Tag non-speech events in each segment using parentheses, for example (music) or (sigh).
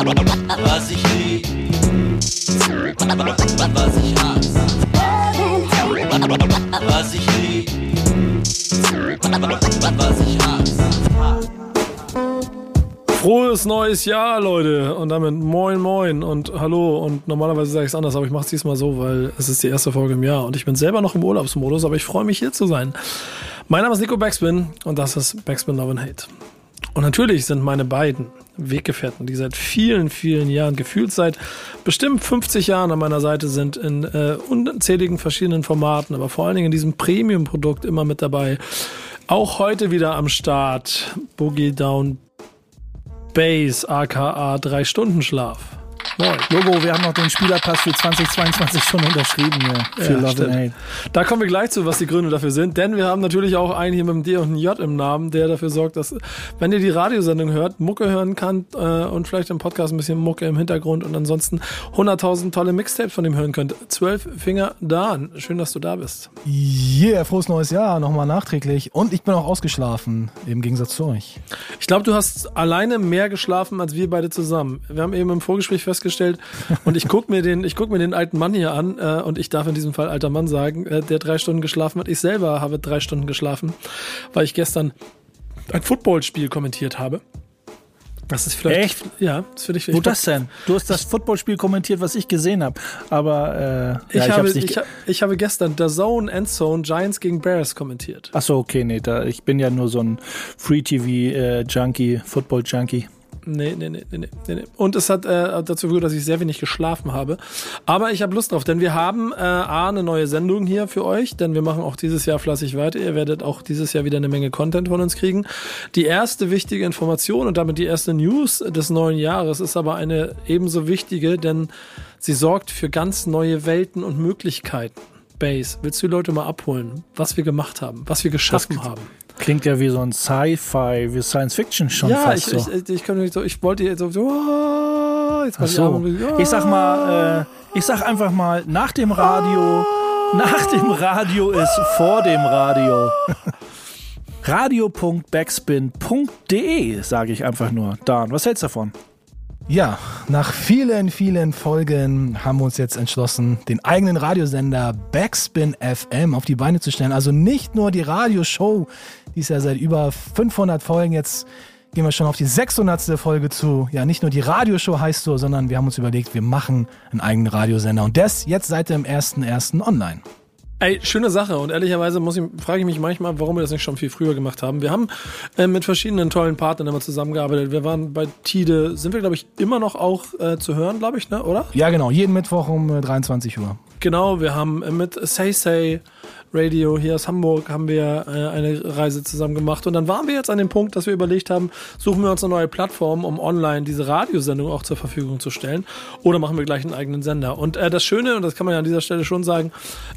Was ich lieb, was ich hasse. Was ich lieb, was ich hasse. Frohes neues Jahr, Leute. Und damit moin moin und hallo. Und normalerweise sage ich es anders, aber ich mache es diesmal so, weil es ist die erste Folge im Jahr. Und ich bin selber noch im Urlaubsmodus, aber ich freue mich hier zu sein. Mein Name ist Nico Backspin und das ist Backspin Love and Hate. Und natürlich sind meine beiden Weggefährten, die seit vielen, vielen Jahren, gefühlt seit bestimmt 50 Jahren an meiner Seite sind, in äh, unzähligen verschiedenen Formaten, aber vor allen Dingen in diesem Premium-Produkt immer mit dabei. Auch heute wieder am Start. Boogie Down Base, aka 3-Stunden-Schlaf. Moin. Logo, wir haben noch den Spielerpass für 2022 schon unterschrieben hier für Ja, Love and Hate. Da kommen wir gleich zu, was die Gründe dafür sind, denn wir haben natürlich auch einen hier mit dem D und einem J im Namen, der dafür sorgt, dass, wenn ihr die Radiosendung hört, Mucke hören kann äh, und vielleicht im Podcast ein bisschen Mucke im Hintergrund und ansonsten 100.000 tolle Mixtapes von ihm hören könnt. Zwölf Finger Dan. Schön, dass du da bist. Yeah, frohes neues Jahr, nochmal nachträglich. Und ich bin auch ausgeschlafen, im Gegensatz zu euch. Ich glaube, du hast alleine mehr geschlafen als wir beide zusammen. Wir haben eben im Vorgespräch festgestellt und ich guck mir den, ich guck mir den alten Mann hier an äh, und ich darf in diesem Fall alter Mann sagen, äh, der drei Stunden geschlafen hat. Ich selber habe drei Stunden geschlafen, weil ich gestern ein Footballspiel kommentiert habe. Das ist vielleicht, Echt? ja, das finde ich. Wo ich, das denn? Du hast das Footballspiel kommentiert, was ich gesehen habe. Aber äh, ich, ja, ich habe, nicht. ich, ha- ich habe gestern der Zone Endzone Giants gegen Bears kommentiert. Achso, okay, nee, da, ich bin ja nur so ein Free-TV-Junkie, Football-Junkie. Nee, nee, nee, nee, nee, nee. Und es hat äh, dazu geführt, dass ich sehr wenig geschlafen habe. Aber ich habe Lust drauf, denn wir haben äh, A, eine neue Sendung hier für euch, denn wir machen auch dieses Jahr fleißig weiter. Ihr werdet auch dieses Jahr wieder eine Menge Content von uns kriegen. Die erste wichtige Information und damit die erste News des neuen Jahres ist aber eine ebenso wichtige, denn sie sorgt für ganz neue Welten und Möglichkeiten. Base, willst du die Leute mal abholen, was wir gemacht haben, was wir geschaffen haben? Klingt ja wie so ein Sci-Fi, wie Science-Fiction schon ja, fast ich, so. ich, ich, kann nicht so, ich wollte jetzt so, so ah, jetzt Ach mal die so. Arme, ah. Ich sag mal, äh, ich sag einfach mal, nach dem Radio, nach dem Radio ist vor dem Radio. (laughs) Radio.backspin.de, sage ich einfach nur. Dan, was hältst du davon? Ja, nach vielen, vielen Folgen haben wir uns jetzt entschlossen, den eigenen Radiosender Backspin FM auf die Beine zu stellen. Also nicht nur die Radioshow, die ist ja seit über 500 Folgen jetzt gehen wir schon auf die 600. Folge zu. Ja, nicht nur die Radioshow heißt so, sondern wir haben uns überlegt, wir machen einen eigenen Radiosender und das jetzt seit dem 1.1. online. Ey, schöne Sache und ehrlicherweise muss ich, frage ich mich manchmal, warum wir das nicht schon viel früher gemacht haben. Wir haben äh, mit verschiedenen tollen Partnern immer zusammengearbeitet. Wir waren bei Tide, sind wir glaube ich immer noch auch äh, zu hören, glaube ich, ne, oder? Ja, genau, jeden Mittwoch um äh, 23 Uhr. Genau, wir haben äh, mit Say Say Radio hier aus Hamburg haben wir äh, eine Reise zusammen gemacht und dann waren wir jetzt an dem Punkt, dass wir überlegt haben, suchen wir uns eine neue Plattform, um online diese Radiosendung auch zur Verfügung zu stellen oder machen wir gleich einen eigenen Sender. Und äh, das Schöne, und das kann man ja an dieser Stelle schon sagen,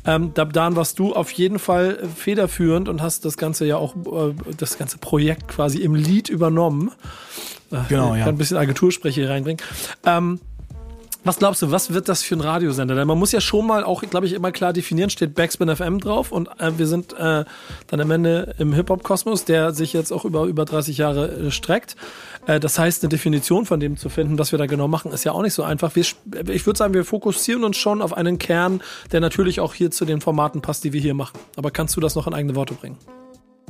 ähm, da- Dan warst du auf jeden Fall federführend und hast das Ganze ja auch, äh, das ganze Projekt quasi im Lied übernommen. Genau, ich ja. kann ein bisschen Agenturspreche hier reinbringen. Ähm, was glaubst du, was wird das für ein Radiosender? Denn man muss ja schon mal auch, glaube ich, immer klar definieren, steht Backspin FM drauf und äh, wir sind äh, dann am Ende im Hip-Hop-Kosmos, der sich jetzt auch über über 30 Jahre äh, streckt. Äh, das heißt, eine Definition von dem zu finden, was wir da genau machen, ist ja auch nicht so einfach. Wir, sp- ich würde sagen, wir fokussieren uns schon auf einen Kern, der natürlich auch hier zu den Formaten passt, die wir hier machen. Aber kannst du das noch in eigene Worte bringen?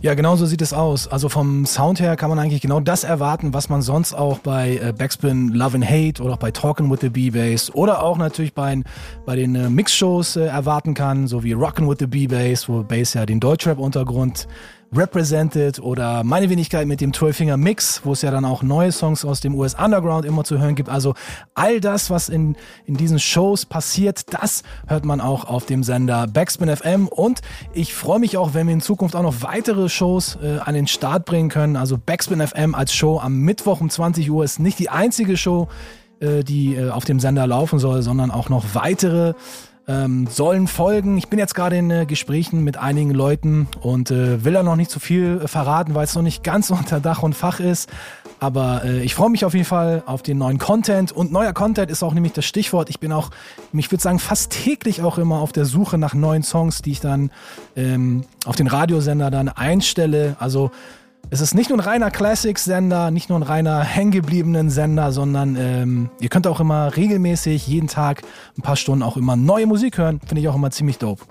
Ja, genau so sieht es aus. Also vom Sound her kann man eigentlich genau das erwarten, was man sonst auch bei äh, Backspin Love and Hate oder auch bei Talking with the B-Bass oder auch natürlich bei, bei den äh, Mixshows äh, erwarten kann, so wie Rockin' with the B-Bass, wo Bass ja den Deutschrap-Untergrund represented oder meine Wenigkeit mit dem 12-Finger Mix, wo es ja dann auch neue Songs aus dem US Underground immer zu hören gibt. Also all das, was in, in diesen Shows passiert, das hört man auch auf dem Sender Backspin FM und ich freue mich auch, wenn wir in Zukunft auch noch weitere Shows äh, an den Start bringen können. Also Backspin FM als Show am Mittwoch um 20 Uhr ist nicht die einzige Show, äh, die äh, auf dem Sender laufen soll, sondern auch noch weitere ähm, sollen folgen. Ich bin jetzt gerade in äh, Gesprächen mit einigen Leuten und äh, will da noch nicht zu viel äh, verraten, weil es noch nicht ganz (laughs) unter Dach und Fach ist. Aber äh, ich freue mich auf jeden Fall auf den neuen Content. Und neuer Content ist auch nämlich das Stichwort. Ich bin auch, ich würde sagen, fast täglich auch immer auf der Suche nach neuen Songs, die ich dann ähm, auf den Radiosender dann einstelle. Also es ist nicht nur ein reiner Classics-Sender, nicht nur ein reiner hängengebliebenen Sender, sondern ähm, ihr könnt auch immer regelmäßig jeden Tag ein paar Stunden auch immer neue Musik hören. Finde ich auch immer ziemlich dope.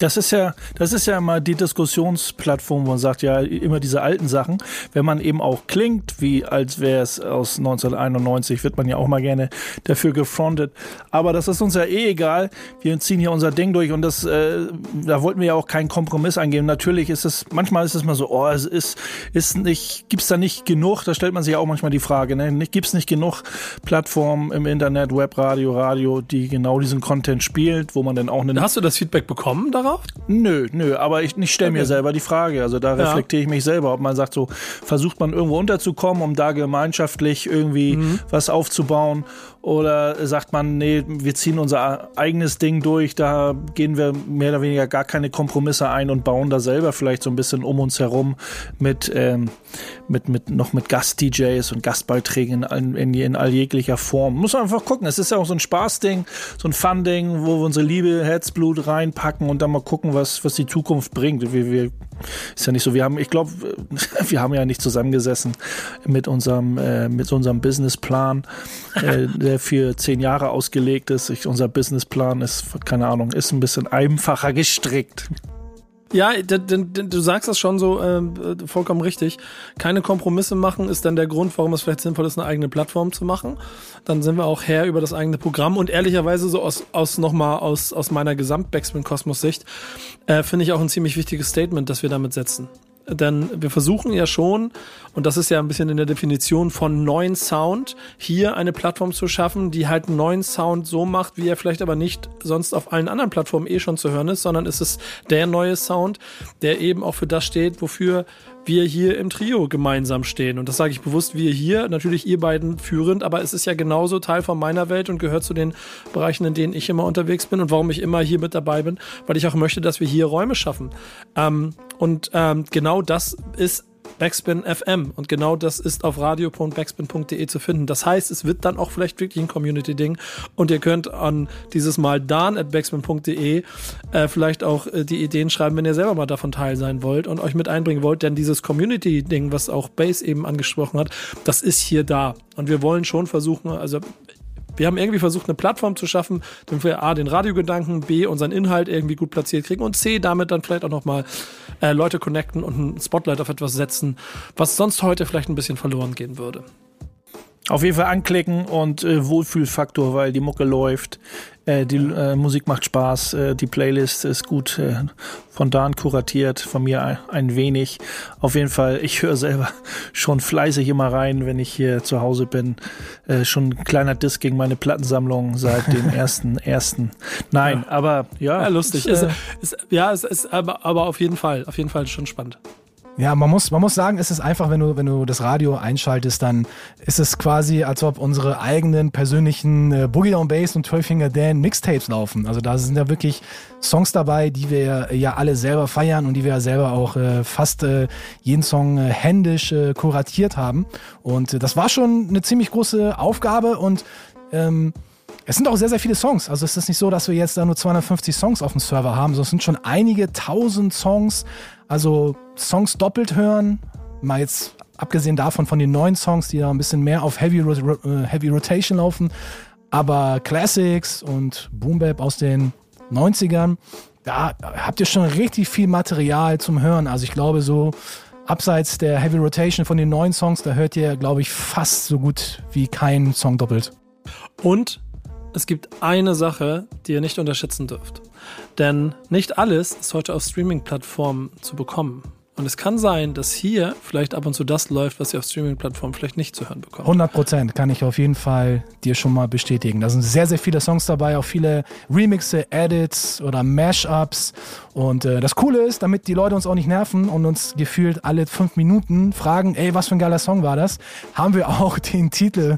Das ist ja, das ist ja immer die Diskussionsplattform, wo man sagt, ja, immer diese alten Sachen. Wenn man eben auch klingt, wie als wäre es aus 1991, wird man ja auch mal gerne dafür gefrontet. Aber das ist uns ja eh egal. Wir ziehen hier unser Ding durch und das, äh, da wollten wir ja auch keinen Kompromiss eingehen. Natürlich ist es, manchmal ist es mal so, oh, es ist, ist nicht, gibt's da nicht genug? Da stellt man sich ja auch manchmal die Frage, ne? Gibt's nicht genug Plattformen im Internet, Webradio, Radio, die genau diesen Content spielt, wo man dann auch eine Hast du das Feedback bekommen darauf? Nö, nö, aber ich, ich stelle mir Okay. selber die Frage. Also da reflektiere ich mich selber, ob man sagt, so versucht man irgendwo unterzukommen, um da gemeinschaftlich irgendwie Mhm. was aufzubauen. Oder sagt man, nee, wir ziehen unser eigenes Ding durch, da gehen wir mehr oder weniger gar keine Kompromisse ein und bauen da selber vielleicht so ein bisschen um uns herum mit, ähm, mit, mit noch mit Gast-DJs und Gastbeiträgen in, all- in, in all jeglicher Form. Muss man einfach gucken. Es ist ja auch so ein Spaßding, so ein Fun-Ding, wo wir unsere Liebe, Herzblut reinpacken und dann mal gucken, was, was die Zukunft bringt. Wir, wir, ist ja nicht so, wir haben, ich glaube, (laughs) wir haben ja nicht zusammengesessen mit unserem, äh, mit unserem Businessplan, äh, (laughs) der für zehn Jahre ausgelegt ist. Ich, unser Businessplan ist, keine Ahnung, ist ein bisschen einfacher gestrickt. Ja, du sagst das schon so äh, vollkommen richtig. Keine Kompromisse machen ist dann der Grund, warum es vielleicht sinnvoll ist, eine eigene Plattform zu machen. Dann sind wir auch Herr über das eigene Programm und ehrlicherweise so aus, aus nochmal aus, aus meiner Gesamt-Backspin-Kosmos-Sicht äh, finde ich auch ein ziemlich wichtiges Statement, das wir damit setzen. Denn wir versuchen ja schon, und das ist ja ein bisschen in der Definition von neuen Sound, hier eine Plattform zu schaffen, die halt einen neuen Sound so macht, wie er vielleicht aber nicht sonst auf allen anderen Plattformen eh schon zu hören ist, sondern es ist der neue Sound, der eben auch für das steht, wofür wir hier im Trio gemeinsam stehen. Und das sage ich bewusst, wir hier, natürlich ihr beiden führend, aber es ist ja genauso Teil von meiner Welt und gehört zu den Bereichen, in denen ich immer unterwegs bin und warum ich immer hier mit dabei bin, weil ich auch möchte, dass wir hier Räume schaffen. Ähm, und ähm, genau das ist Backspin FM und genau das ist auf radio.backspin.de zu finden. Das heißt, es wird dann auch vielleicht wirklich ein Community-Ding. Und ihr könnt an dieses Mal dan at backspin.de äh, vielleicht auch äh, die Ideen schreiben, wenn ihr selber mal davon teil sein wollt und euch mit einbringen wollt, denn dieses Community-Ding, was auch Base eben angesprochen hat, das ist hier da. Und wir wollen schon versuchen, also wir haben irgendwie versucht, eine Plattform zu schaffen, damit wir A, den Radiogedanken, B, unseren Inhalt irgendwie gut platziert kriegen und C, damit dann vielleicht auch nochmal äh, Leute connecten und ein Spotlight auf etwas setzen, was sonst heute vielleicht ein bisschen verloren gehen würde. Auf jeden Fall anklicken und äh, Wohlfühlfaktor, weil die Mucke läuft, äh, die äh, Musik macht Spaß, äh, die Playlist ist gut äh, von Dan kuratiert, von mir ein, ein wenig. Auf jeden Fall, ich höre selber (laughs) schon fleißig immer rein, wenn ich hier zu Hause bin. Äh, schon ein kleiner Disk gegen meine Plattensammlung seit dem (laughs) ersten ersten. Nein, aber ja, Ja, lustig. Ist, ist, ja, es ist aber, aber auf jeden Fall, auf jeden Fall schon spannend. Ja, man muss, man muss sagen, es ist einfach, wenn du, wenn du das Radio einschaltest, dann ist es quasi, als ob unsere eigenen persönlichen äh, Boogie Down Bass und 12 Finger Dan Mixtapes laufen. Also da sind ja wirklich Songs dabei, die wir ja alle selber feiern und die wir ja selber auch äh, fast äh, jeden Song äh, händisch äh, kuratiert haben. Und äh, das war schon eine ziemlich große Aufgabe und ähm, es sind auch sehr, sehr viele Songs. Also es ist nicht so, dass wir jetzt da nur 250 Songs auf dem Server haben, sondern es sind schon einige tausend Songs. Also Songs doppelt hören, mal jetzt abgesehen davon von den neuen Songs, die da ein bisschen mehr auf Heavy, äh, Heavy Rotation laufen, aber Classics und Boom Bap aus den 90ern, da habt ihr schon richtig viel Material zum Hören. Also ich glaube so abseits der Heavy Rotation von den neuen Songs, da hört ihr, glaube ich, fast so gut wie kein Song doppelt. Und es gibt eine Sache, die ihr nicht unterschätzen dürft. Denn nicht alles ist heute auf Streaming-Plattformen zu bekommen. Und es kann sein, dass hier vielleicht ab und zu das läuft, was ihr auf Streaming-Plattformen vielleicht nicht zu hören bekommt. 100 Prozent kann ich auf jeden Fall dir schon mal bestätigen. Da sind sehr, sehr viele Songs dabei, auch viele Remixe, Edits oder Mashups. Und äh, das Coole ist, damit die Leute uns auch nicht nerven und uns gefühlt alle fünf Minuten fragen, ey, was für ein geiler Song war das, haben wir auch (laughs) den Titel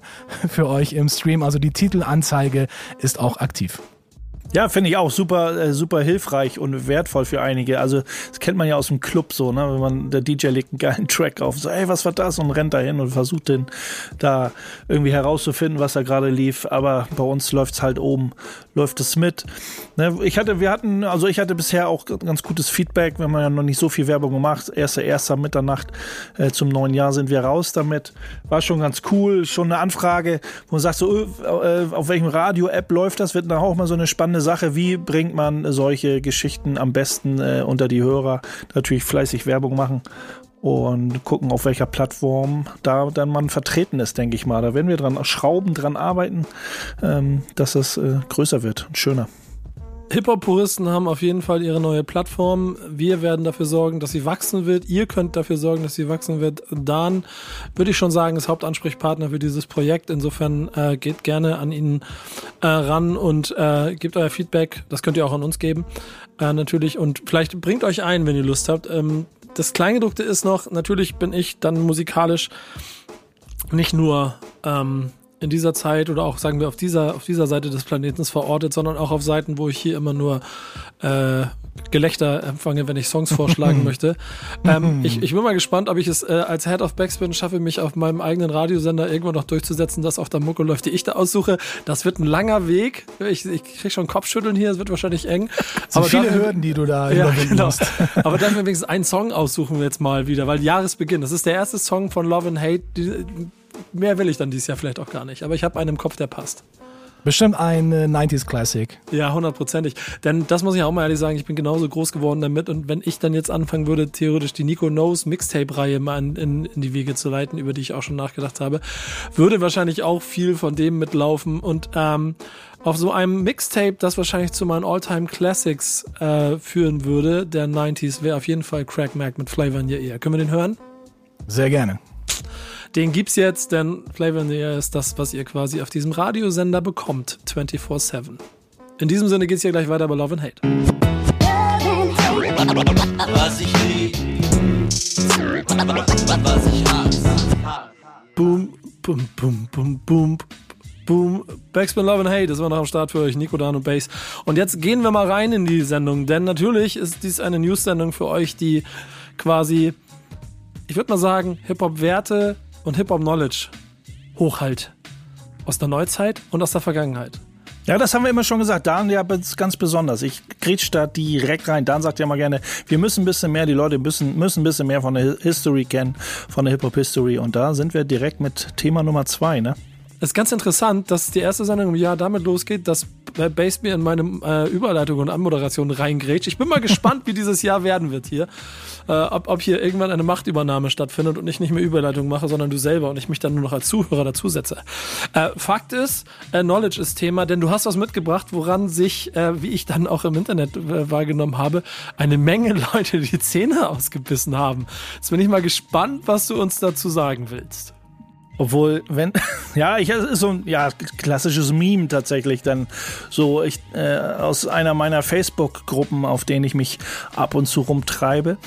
für euch im Stream. Also die Titelanzeige ist auch aktiv. Ja, finde ich auch super, äh, super hilfreich und wertvoll für einige. Also, das kennt man ja aus dem Club so, ne? Wenn man, der DJ legt einen geilen (laughs) Track auf, so, ey, was war das? Und rennt da hin und versucht den da irgendwie herauszufinden, was da gerade lief. Aber bei uns läuft's halt oben, läuft es mit. Ne? Ich hatte, wir hatten, also ich hatte bisher auch ganz gutes Feedback. Wir haben ja noch nicht so viel Werbung gemacht. Erste, erster Mitternacht äh, zum neuen Jahr sind wir raus damit. War schon ganz cool. Schon eine Anfrage, wo man sagt, so, äh, auf welchem Radio-App läuft das? Wird dann auch mal so eine spannende Sache, wie bringt man solche Geschichten am besten äh, unter die Hörer? Natürlich fleißig Werbung machen und gucken, auf welcher Plattform da dann man vertreten ist, denke ich mal. Da werden wir dran schrauben, dran arbeiten, ähm, dass es äh, größer wird und schöner. Hip-Hop-Puristen haben auf jeden Fall ihre neue Plattform. Wir werden dafür sorgen, dass sie wachsen wird. Ihr könnt dafür sorgen, dass sie wachsen wird. Dan würde ich schon sagen, ist Hauptansprechpartner für dieses Projekt. Insofern äh, geht gerne an ihn äh, ran und äh, gebt euer Feedback. Das könnt ihr auch an uns geben, äh, natürlich. Und vielleicht bringt euch ein, wenn ihr Lust habt. Ähm, das Kleingedruckte ist noch, natürlich bin ich dann musikalisch nicht nur ähm, in dieser Zeit oder auch sagen wir auf dieser auf dieser Seite des Planeten verortet, sondern auch auf Seiten, wo ich hier immer nur äh, Gelächter empfange, wenn ich Songs (laughs) vorschlagen möchte. Ähm, (laughs) ich, ich bin mal gespannt, ob ich es äh, als Head of Backspin schaffe, mich auf meinem eigenen Radiosender irgendwann noch durchzusetzen, dass auch da Mucke läuft, die ich da aussuche. Das wird ein langer Weg. Ich, ich krieg schon Kopfschütteln hier, es wird wahrscheinlich eng. Es sind viele dafür, Hürden, die du da ja, genau. musst. (laughs) Aber dann wenigstens einen Song aussuchen wir jetzt mal wieder, weil Jahresbeginn, das ist der erste Song von Love and Hate. Die, mehr will ich dann dieses Jahr vielleicht auch gar nicht. Aber ich habe einen im Kopf, der passt. Bestimmt ein äh, 90s Classic. Ja, hundertprozentig. Denn das muss ich auch mal ehrlich sagen, ich bin genauso groß geworden damit. Und wenn ich dann jetzt anfangen würde, theoretisch die Nico Knows Mixtape-Reihe mal in, in, in, die Wege zu leiten, über die ich auch schon nachgedacht habe, würde wahrscheinlich auch viel von dem mitlaufen. Und ähm, auf so einem Mixtape, das wahrscheinlich zu meinen All-Time Classics äh, führen würde, der 90s, wäre auf jeden Fall Crack Mac mit Flavor in Your Ear. Können wir den hören? Sehr gerne. Den gibt's jetzt, denn Flavor in the Air ist das, was ihr quasi auf diesem Radiosender bekommt, 24-7. In diesem Sinne geht's hier gleich weiter bei Love and Hate. Boom, boom, boom, boom, boom. Boom, Backspin Love and Hate ist immer noch am Start für euch, Nico Dan und Bass. Und jetzt gehen wir mal rein in die Sendung, denn natürlich ist dies eine News-Sendung für euch, die quasi, ich würde mal sagen, Hip-Hop-Werte und Hip-Hop-Knowledge hochhalt. Aus der Neuzeit und aus der Vergangenheit. Ja, das haben wir immer schon gesagt. Dan ja ganz besonders. Ich grätsch da direkt rein. Dan sagt ja immer gerne, wir müssen ein bisschen mehr, die Leute müssen, müssen ein bisschen mehr von der History kennen, von der Hip-Hop-History. Und da sind wir direkt mit Thema Nummer zwei, ne? Es ist ganz interessant, dass die erste Sendung im Jahr damit losgeht, dass Base mir in meine äh, Überleitung und Anmoderation reingrätscht. Ich bin mal gespannt, (laughs) wie dieses Jahr werden wird hier. Äh, ob, ob hier irgendwann eine Machtübernahme stattfindet und ich nicht mehr Überleitung mache, sondern du selber und ich mich dann nur noch als Zuhörer dazusetze. Äh, Fakt ist, äh, Knowledge ist Thema, denn du hast was mitgebracht, woran sich, äh, wie ich dann auch im Internet äh, wahrgenommen habe, eine Menge (laughs) Leute die Zähne ausgebissen haben. Jetzt bin ich mal gespannt, was du uns dazu sagen willst. Obwohl, wenn, (laughs) ja, ich, es ist so ein ja, klassisches Meme tatsächlich dann so ich, äh, aus einer meiner Facebook-Gruppen, auf denen ich mich ab und zu rumtreibe.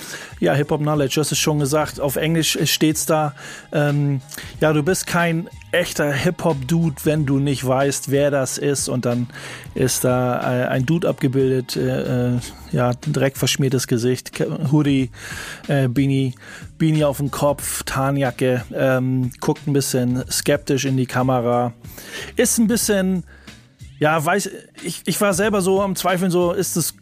Ja, Hip-Hop Knowledge, du hast es schon gesagt, auf Englisch steht's da, ähm, ja, du bist kein echter Hip-Hop-Dude, wenn du nicht weißt, wer das ist. Und dann ist da äh, ein Dude abgebildet, äh, äh ja, direkt verschmiertes Gesicht, Hoodie, äh, Beanie, Beanie auf dem Kopf, Tarnjacke, ähm, guckt ein bisschen skeptisch in die Kamera. Ist ein bisschen, ja, weiß, ich, ich war selber so am Zweifeln, so, ist es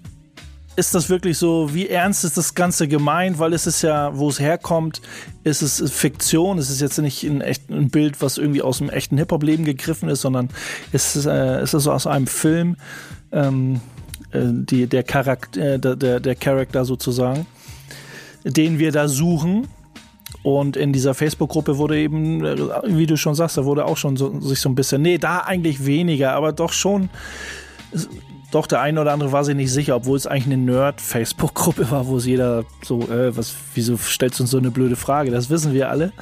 ist das wirklich so, wie ernst ist das Ganze gemeint? Weil es ist ja, wo es herkommt, ist es Fiktion. Es ist jetzt nicht ein, echt, ein Bild, was irgendwie aus dem echten Hip-Hop-Leben gegriffen ist, sondern es ist, äh, ist aus einem Film, ähm, äh, die, der, Charakter, äh, der, der Charakter sozusagen, den wir da suchen. Und in dieser Facebook-Gruppe wurde eben, äh, wie du schon sagst, da wurde auch schon so, sich so ein bisschen, nee, da eigentlich weniger, aber doch schon doch, der eine oder andere war sich nicht sicher, obwohl es eigentlich eine Nerd-Facebook-Gruppe war, wo es jeder so, äh, was, wieso stellst du uns so eine blöde Frage? Das wissen wir alle.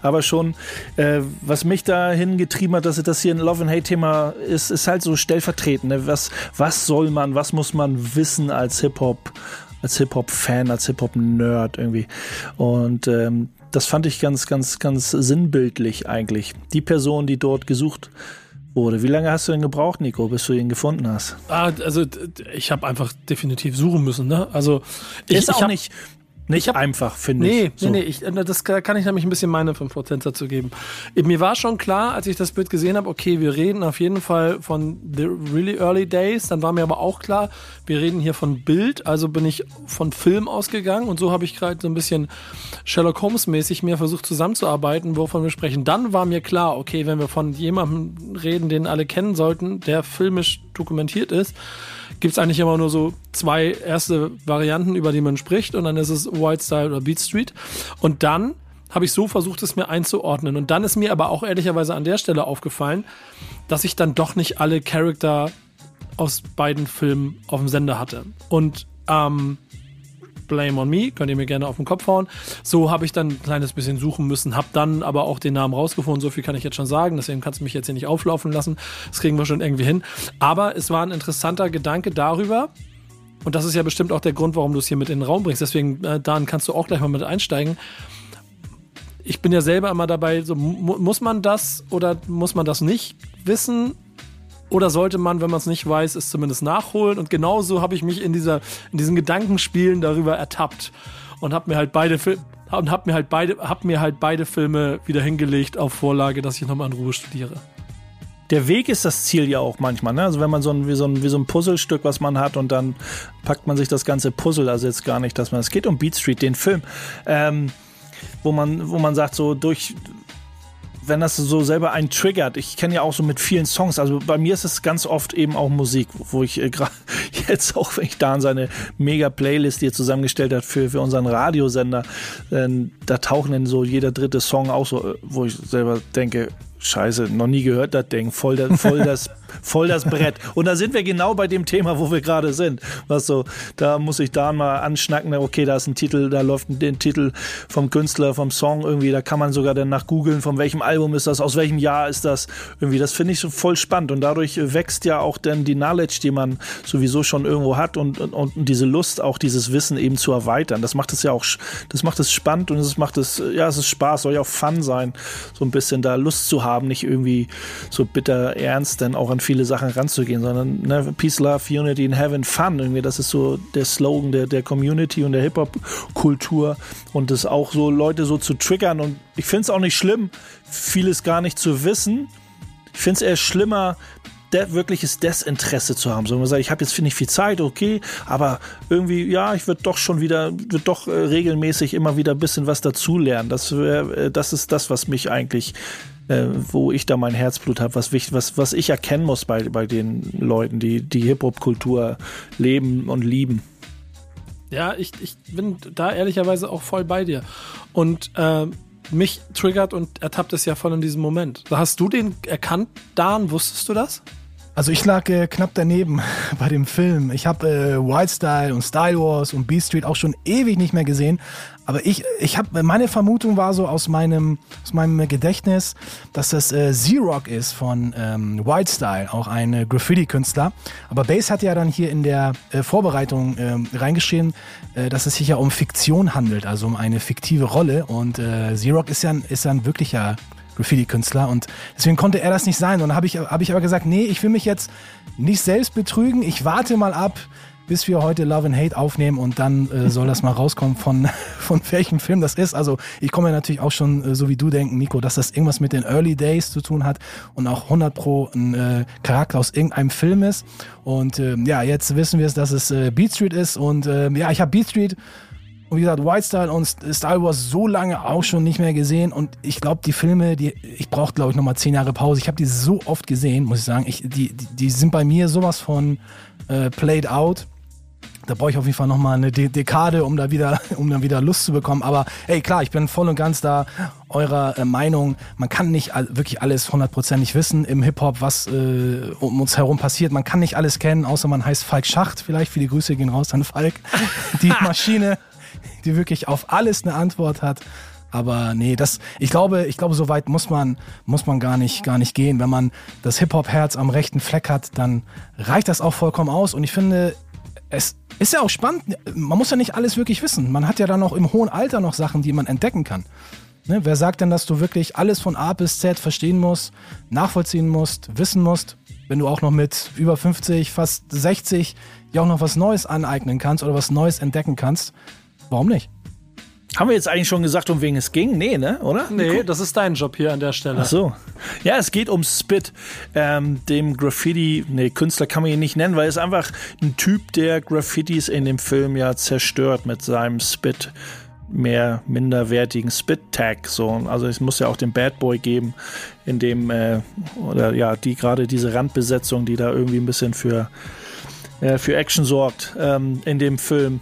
Aber schon, äh, was mich dahin getrieben hat, dass das hier ein Love and Hate-Thema ist, ist halt so stellvertretend. Ne? Was, was soll man, was muss man wissen als Hip-Hop, als Hip-Hop-Fan, als Hip-Hop-Nerd irgendwie? Und ähm, das fand ich ganz, ganz, ganz sinnbildlich eigentlich. Die Person, die dort gesucht wurde. Wie lange hast du denn gebraucht, Nico, bis du ihn gefunden hast? Ah, also ich habe einfach definitiv suchen müssen. Ne? Also ich, Ist ich auch hab, nicht, nicht hab- einfach, finde Nee, ich. So. nee, nee, ich, äh, das kann ich nämlich ein bisschen meine 5% dazu geben. Äh, Mir war schon klar, als ich das Bild gesehen habe, okay, wir reden auf jeden Fall von The Really Early Days. Dann war mir aber auch klar, wir reden hier von Bild, also bin ich von Film ausgegangen und so habe ich gerade so ein bisschen Sherlock Holmes mäßig mir versucht zusammenzuarbeiten, wovon wir sprechen. Dann war mir klar, okay, wenn wir von jemandem reden, den alle kennen sollten, der filmisch dokumentiert ist, gibt es eigentlich immer nur so zwei erste Varianten, über die man spricht und dann ist es White Style oder Beat Street. Und dann habe ich so versucht, es mir einzuordnen. Und dann ist mir aber auch ehrlicherweise an der Stelle aufgefallen, dass ich dann doch nicht alle Charakter aus beiden Filmen auf dem Sender hatte. Und ähm, Blame on Me, könnt ihr mir gerne auf den Kopf hauen. So habe ich dann ein kleines bisschen suchen müssen, habe dann aber auch den Namen rausgefunden, so viel kann ich jetzt schon sagen, deswegen kannst du mich jetzt hier nicht auflaufen lassen. Das kriegen wir schon irgendwie hin. Aber es war ein interessanter Gedanke darüber, und das ist ja bestimmt auch der Grund, warum du es hier mit in den Raum bringst. Deswegen, äh, Dan, kannst du auch gleich mal mit einsteigen. Ich bin ja selber immer dabei, so, mu muss man das oder muss man das nicht wissen? Oder sollte man, wenn man es nicht weiß, es zumindest nachholen? Und genauso habe ich mich in, dieser, in diesen Gedankenspielen darüber ertappt und habe mir halt beide und hab mir halt beide hab mir halt beide Filme wieder hingelegt auf Vorlage, dass ich nochmal in Ruhe studiere. Der Weg ist das Ziel ja auch manchmal. Ne? Also wenn man so ein wie, so ein wie so ein Puzzlestück, was man hat, und dann packt man sich das ganze Puzzle. Also jetzt gar nicht, dass man. Es geht um Beat Street, den Film, ähm, wo man wo man sagt so durch wenn das so selber einen triggert, ich kenne ja auch so mit vielen Songs, also bei mir ist es ganz oft eben auch Musik, wo ich äh, (laughs) gerade jetzt auch, wenn ich da an seine mega Playlist, die er zusammengestellt hat für, für unseren Radiosender, äh, da tauchen dann so jeder dritte Song auch so, äh, wo ich selber denke, Scheiße, noch nie gehört das Ding, voll, voll, (laughs) das, voll das (laughs) Brett. Und da sind wir genau bei dem Thema, wo wir gerade sind. Was so, da muss ich da mal anschnacken, okay, da ist ein Titel, da läuft den Titel vom Künstler, vom Song irgendwie, da kann man sogar dann nach googeln, von welchem Album ist das, aus welchem Jahr ist das irgendwie. Das finde ich so voll spannend und dadurch wächst ja auch dann die Knowledge, die man sowieso schon irgendwo hat und, und, und diese Lust, auch dieses Wissen eben zu erweitern. Das macht es ja auch, das macht es spannend und es macht es, ja, es ist Spaß, soll ja auch Fun sein, so ein bisschen da Lust zu haben, nicht irgendwie so bitter ernst dann auch an viele Sachen ranzugehen, sondern ne, Peace, Love, Unity in Heaven, Fun irgendwie, das ist so der Slogan der, der Community und der Hip-Hop-Kultur und das auch so Leute so zu triggern und ich finde es auch nicht schlimm, vieles gar nicht zu wissen. Ich finde es eher schlimmer, de wirkliches Desinteresse zu haben. So, wenn man sagt, ich habe jetzt ich viel Zeit, okay, aber irgendwie, ja, ich würde doch schon wieder, würde doch äh, regelmäßig immer wieder ein bisschen was dazulernen. Das, äh, das ist das, was mich eigentlich, äh, wo ich da mein Herzblut habe, was, was, was ich erkennen muss bei, bei den Leuten, die die Hip-Hop-Kultur leben und lieben. Ja, ich, ich bin da ehrlicherweise auch voll bei dir. Und ähm, mich triggert und ertappt es ja voll in diesem Moment. Hast du den erkannt, Dan? Wusstest du das? Also ich lag äh, knapp daneben (laughs) bei dem Film. Ich habe äh, Wild Style und Style Wars und Beat Street auch schon ewig nicht mehr gesehen. Aber ich, ich habe meine Vermutung war so aus meinem aus meinem Gedächtnis, dass das äh, Z-Rock ist von ähm, Wild Style, auch ein äh, Graffiti-Künstler. Aber Bass hat ja dann hier in der äh, Vorbereitung ähm, reingeschrieben, äh, dass es sich ja um Fiktion handelt, also um eine fiktive Rolle. Und äh, Z-Rock ist ja ist ja ein wirklicher Graffiti-Künstler und deswegen konnte er das nicht sein. Und dann habe ich, hab ich aber gesagt, nee, ich will mich jetzt nicht selbst betrügen. Ich warte mal ab, bis wir heute Love and Hate aufnehmen und dann äh, (laughs) soll das mal rauskommen von, (laughs) von welchem Film das ist. Also ich komme ja natürlich auch schon, äh, so wie du denken, Nico, dass das irgendwas mit den Early Days zu tun hat und auch 100 pro ein äh, Charakter aus irgendeinem Film ist. Und ähm, ja, jetzt wissen wir es, dass es äh, Beat Street ist und ähm, ja, ich habe Beat Street wie gesagt, White Style und Star Wars so lange auch schon nicht mehr gesehen. Und ich glaube, die Filme, die ich brauche, glaube ich, nochmal zehn Jahre Pause. Ich habe die so oft gesehen, muss ich sagen. Ich, die, die, die sind bei mir sowas von äh, played out. Da brauche ich auf jeden Fall nochmal eine De Dekade, um da wieder, (laughs) um dann wieder Lust zu bekommen. Aber hey, klar, ich bin voll und ganz da eurer äh, Meinung. Man kann nicht all, wirklich alles hundertprozentig wissen im Hip-Hop, was äh, um uns herum passiert. Man kann nicht alles kennen, außer man heißt Falk Schacht. Vielleicht viele Grüße gehen raus an Falk. Die (laughs) Maschine die wirklich auf alles eine Antwort hat. Aber nee, das, ich glaube, ich glaube, so weit muss man, muss man gar nicht, gar nicht gehen. Wenn man das Hip-Hop-Herz am rechten Fleck hat, dann reicht das auch vollkommen aus. Und ich finde, es ist ja auch spannend. Man muss ja nicht alles wirklich wissen. Man hat ja dann auch im hohen Alter noch Sachen, die man entdecken kann. Ne? Wer sagt denn, dass du wirklich alles von A bis Z verstehen musst, nachvollziehen musst, wissen musst, wenn du auch noch mit über 50, fast 60 ja auch noch was Neues aneignen kannst oder was Neues entdecken kannst? Warum nicht? Haben wir jetzt eigentlich schon gesagt, um wen es ging? Nee, ne? Oder? Nee, das ist dein Job hier an der Stelle. Ach so. Ja, es geht um Spit, ähm, dem Graffiti, nee, Künstler kann man ihn nicht nennen, weil er ist einfach ein Typ, der Graffitis in dem Film ja zerstört mit seinem Spit mehr minderwertigen Spit-Tag. So. Also es muss ja auch den Bad Boy geben, in dem, äh, oder ja, die gerade diese Randbesetzung, die da irgendwie ein bisschen für, äh, für Action sorgt ähm, in dem Film.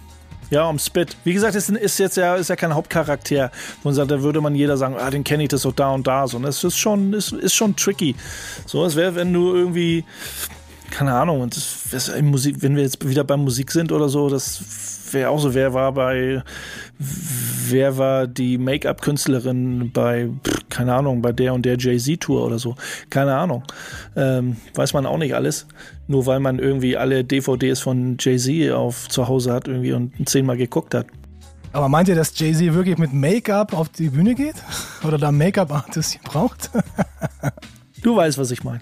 Ja, um Spit. Wie gesagt, es ist jetzt ja, ist ja kein Hauptcharakter. Und da würde man jeder sagen, ah, den kenne ich das so da und da. So. Und das ist schon, ist, ist schon tricky. So, es wäre, wenn du irgendwie, keine Ahnung, und das, Musik, wenn wir jetzt wieder beim Musik sind oder so, das wäre auch so, wer war bei, wer war die Make-up-Künstlerin bei, keine Ahnung, bei der und der Jay-Z-Tour oder so. Keine Ahnung. Ähm, weiß man auch nicht alles. Nur weil man irgendwie alle DVDs von Jay-Z auf zu Hause hat irgendwie und zehnmal geguckt hat. Aber meint ihr, dass Jay-Z wirklich mit Make-up auf die Bühne geht? (laughs) Oder da Make-up-Artist braucht? (laughs) du weißt, was ich meine.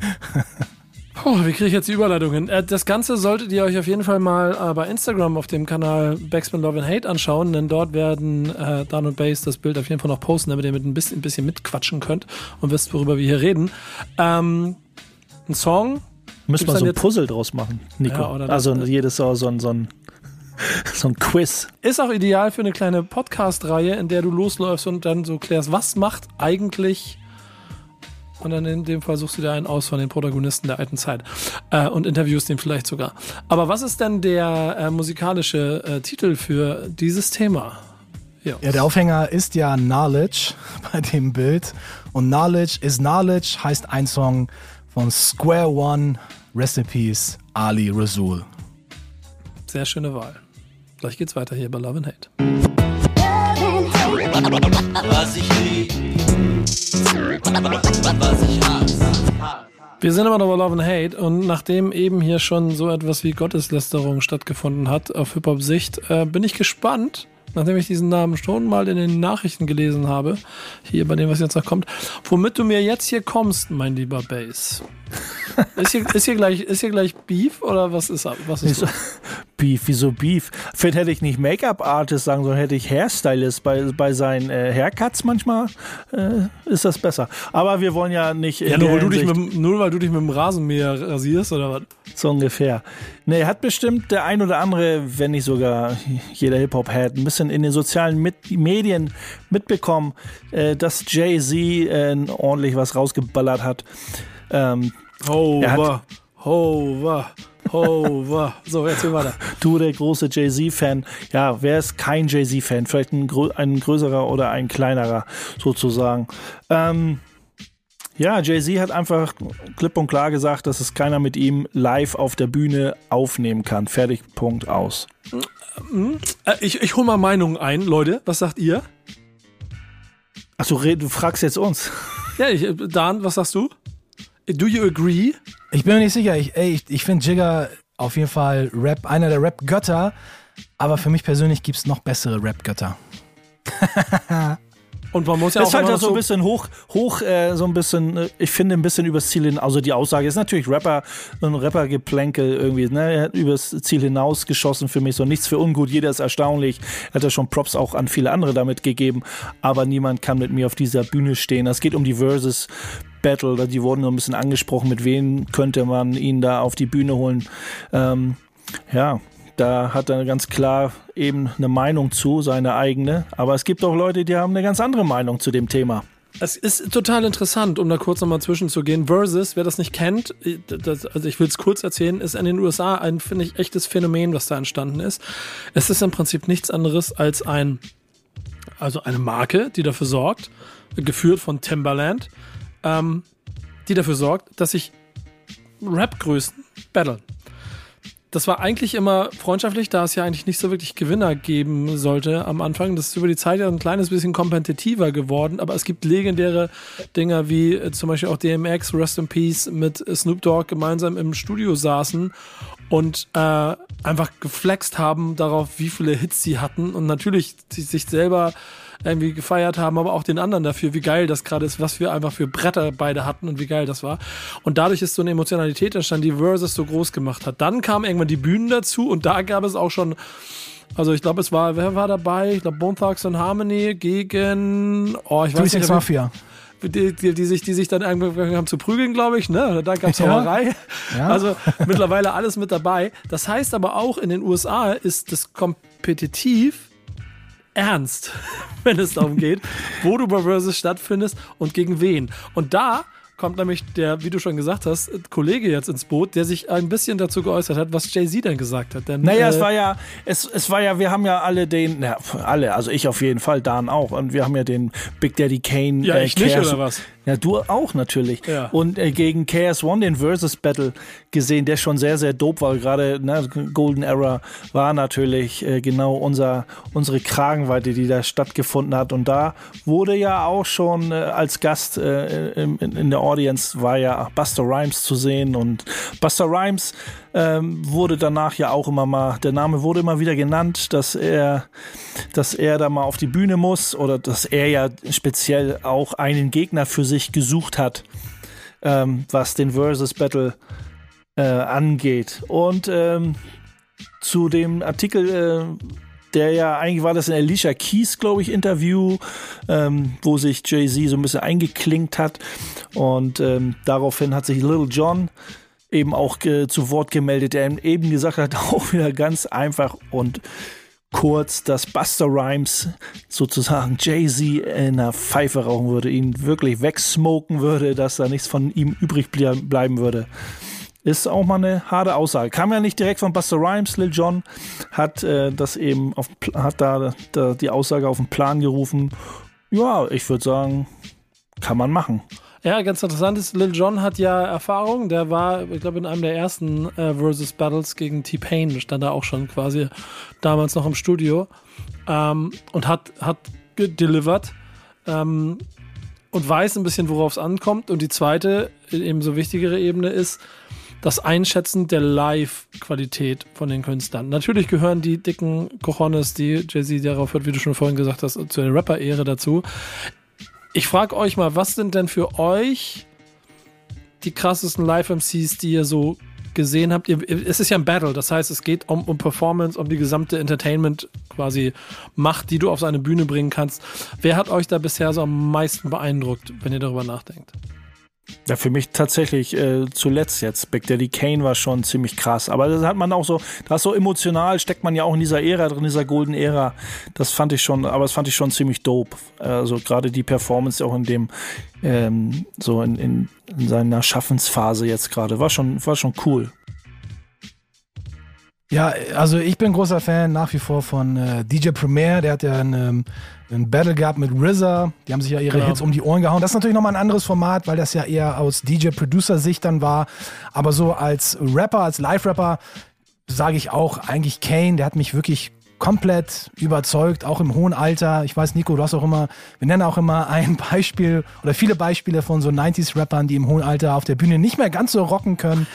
(laughs) Oh, wie kriege ich jetzt die Überleitung hin? Äh, das Ganze solltet ihr euch auf jeden Fall mal äh, bei Instagram auf dem Kanal Backspin Love and Hate anschauen, denn dort werden äh, Dan und Base das Bild auf jeden Fall noch posten, damit ihr mit ein bisschen, ein bisschen mitquatschen könnt und wisst, worüber wir hier reden. Ähm, ein Song. Müssen wir so ein Puzzle draus machen, Nico. Ja, also jedes so, so, so ein so ein Quiz. Ist auch ideal für eine kleine Podcast-Reihe, in der du losläufst und dann so klärst, was macht eigentlich und dann in dem Fall suchst du dir einen aus von den Protagonisten der alten Zeit äh, und interviewst den vielleicht sogar. Aber was ist denn der äh, musikalische äh, Titel für dieses Thema? Ja. ja, der Aufhänger ist ja Knowledge (laughs) bei dem Bild. Und Knowledge is Knowledge heißt ein Song von Square One, Peace, Ali Rasul. Sehr schöne Wahl. Gleich geht's weiter hier bei Love and Hate. Was ich lieb wir sind aber noch bei Love and Hate und nachdem eben hier schon so etwas wie Gotteslästerung stattgefunden hat auf Hip-Hop-Sicht, äh, bin ich gespannt, nachdem ich diesen Namen schon mal in den Nachrichten gelesen habe, hier bei dem, was jetzt noch kommt, womit du mir jetzt hier kommst, mein lieber Bass. (laughs) ist, hier, ist, hier gleich, ist hier gleich Beef oder was ist, was ist so, (laughs) Beef? Wieso Beef? Vielleicht hätte ich nicht Make-up-Artist sagen, sondern hätte ich Hairstylist. Bei, bei seinen äh, Haircuts manchmal äh, ist das besser. Aber wir wollen ja nicht. Ja, nur weil, du dich mit, nur weil du dich mit dem Rasenmäher rasierst oder was? So ungefähr. Nee, hat bestimmt der ein oder andere, wenn nicht sogar jeder Hip-Hop-Head, ein bisschen in den sozialen mit Medien mitbekommen, äh, dass Jay-Z äh, ordentlich was rausgeballert hat. Ähm, Hova, Hova, Hova. So, jetzt hier weiter. (laughs) Du, der große Jay-Z-Fan. Ja, wer ist kein Jay-Z-Fan? Vielleicht ein, ein, größerer oder ein kleinerer sozusagen. Ähm, ja, Jay-Z hat einfach klipp und klar gesagt, dass es keiner mit ihm live auf der Bühne aufnehmen kann. Fertig, Punkt, aus. Äh, ich, ich hole mal Meinungen ein, Leute. Was sagt ihr? Achso, du fragst jetzt uns. Ja, ich, Dan, was sagst du? Do you agree? Ich bin mir nicht sicher. Ich, ich, ich finde Jigger auf jeden Fall Rap, einer der Rap-Götter. Aber für mich persönlich gibt es noch bessere Rap-Götter. (laughs) Und man muss ja ist auch halt so ein bisschen hoch, hoch, äh, so ein bisschen, äh, ich finde ein bisschen übers Ziel hin. Also die Aussage ist natürlich Rapper, ein Rapper-Geplänkel irgendwie, ne? Er hat übers Ziel hinaus geschossen für mich. So nichts für ungut, jeder ist erstaunlich. Er hat ja schon Props auch an viele andere damit gegeben. Aber niemand kann mit mir auf dieser Bühne stehen. Es geht um die Versus Battle, die wurden so ein bisschen angesprochen, mit wem könnte man ihn da auf die Bühne holen. Ähm, ja, da hat er ganz klar eben eine Meinung zu, seine eigene. Aber es gibt auch Leute, die haben eine ganz andere Meinung zu dem Thema. Es ist total interessant, um da kurz nochmal zwischenzugehen. Versus, wer das nicht kennt, das, also ich will es kurz erzählen, ist in den USA ein, finde ich, echtes Phänomen, was da entstanden ist. Es ist im Prinzip nichts anderes als ein, also eine Marke, die dafür sorgt, geführt von Timbaland, ähm, die dafür sorgt, dass sich Rap-Größen battlen das war eigentlich immer freundschaftlich, da es ja eigentlich nicht so wirklich Gewinner geben sollte am Anfang. Das ist über die Zeit ja ein kleines bisschen kompetitiver geworden, aber es gibt legendäre Dinger wie äh, zum Beispiel auch DMX, Rest in Peace, mit Snoop Dogg gemeinsam im Studio saßen und äh, einfach geflext haben darauf, wie viele Hits sie hatten und natürlich sich selber irgendwie gefeiert haben, aber auch den anderen dafür, wie geil das gerade ist, was wir einfach für Bretter beide hatten und wie geil das war. Und dadurch ist so eine Emotionalität entstanden, die Versus so groß gemacht hat. Dann kamen irgendwann die Bühnen dazu und da gab es auch schon also ich glaube, es war, wer war dabei? Ich glaube, Bone Thugs and Harmony gegen, oh, ich weiß nicht. Mafia. Die, die, die, sich, die sich dann angefangen haben zu prügeln, glaube ich. Ne? Da gab es Ja. Sauerei. Ja. Also mittlerweile alles mit dabei. Das heißt aber auch, in den USA ist das kompetitiv ernst, (laughs) wenn es darum geht, wo du bei Versus stattfindest und gegen wen. Und da kommt nämlich der, wie du schon gesagt hast, Kollege jetzt ins Boot, der sich ein bisschen dazu geäußert hat, was Jay-Z dann gesagt hat. Denn, Naja, äh, es war ja, es, es war ja, wir haben ja alle den, na, alle, also ich auf jeden Fall, Dan auch, und wir haben ja den Big Daddy Kane. Ja, ich nicht, Chaos- oder was? Ja, du auch natürlich. Ja. Und äh, gegen KS One den Versus Battle gesehen, der schon sehr, sehr dope war. Gerade ne, Golden Era war natürlich äh, genau unser, unsere Kragenweite, die da stattgefunden hat. Und da wurde ja auch schon äh, als Gast äh, in, in der Audience war ja Buster Rhymes zu sehen. Und Buster Rhymes ähm, wurde danach ja auch immer mal, der Name wurde immer wieder genannt, dass er, dass er da mal auf die Bühne muss oder dass er ja speziell auch einen Gegner für sich gesucht hat, ähm, was den Versus Battle äh, angeht. Und ähm, zu dem Artikel, äh, der ja eigentlich war das ein Alicia Keys, glaube ich, Interview, ähm, wo sich Jay-Z so ein bisschen eingeklinkt hat. Und ähm, daraufhin hat sich Little John eben auch äh, zu Wort gemeldet, der eben gesagt hat, (laughs) auch wieder ganz einfach und kurz, dass Buster Rhymes sozusagen Jay-Z in einer Pfeife rauchen würde, ihn wirklich wegsmoken würde, dass da nichts von ihm übrig ble bleiben würde. Ist auch mal eine harte Aussage. Kam ja nicht direkt von Buster Rhymes. Lil Jon hat äh, das eben auf, hat da, da die Aussage auf den Plan gerufen. Ja, ich würde sagen, kann man machen. Ja, ganz interessant ist, Lil Jon hat ja Erfahrung. Der war, ich glaube, in einem der ersten äh, Versus Battles gegen T-Pain, stand er auch schon quasi damals noch im Studio ähm, und hat, hat gedelivered ähm, und weiß ein bisschen, worauf es ankommt. Und die zweite, eben so wichtigere Ebene ist, das Einschätzen der Live-Qualität von den Künstlern. Natürlich gehören die dicken Cojones, die Jay-Z darauf hört, wie du schon vorhin gesagt hast, zu der Rapper-Ehre dazu. Ich frage euch mal, was sind denn für euch die krassesten Live-MCs, die ihr so gesehen habt? Ihr, es ist ja ein Battle, das heißt, es geht um, um Performance, um die gesamte Entertainment quasi Macht, die du auf seine Bühne bringen kannst. Wer hat euch da bisher so am meisten beeindruckt, wenn ihr darüber nachdenkt? Ja, für mich tatsächlich äh, zuletzt jetzt. Big Daddy Kane war schon ziemlich krass. Aber das hat man auch so, das so emotional steckt man ja auch in dieser Ära drin, dieser Golden Ära. Das fand ich schon, aber das fand ich schon ziemlich dope. Also gerade die Performance auch in dem, ähm, so in, in, in seiner Schaffensphase jetzt gerade, war schon, war schon cool. Ja, also ich bin großer Fan nach wie vor von äh, DJ Premier. Der hat ja einen, einen Battle gehabt mit RZA. Die haben sich ja ihre Genau. Hits um die Ohren gehauen. Das ist natürlich nochmal ein anderes Format, weil das ja eher aus DJ-Producer-Sicht dann war. Aber so als Rapper, als Live-Rapper sage ich auch eigentlich Kane. Der hat mich wirklich komplett überzeugt, auch im hohen Alter. Ich weiß, Nico, du hast auch immer, wir nennen auch immer ein Beispiel oder viele Beispiele von so 90s-Rappern, die im hohen Alter auf der Bühne nicht mehr ganz so rocken können.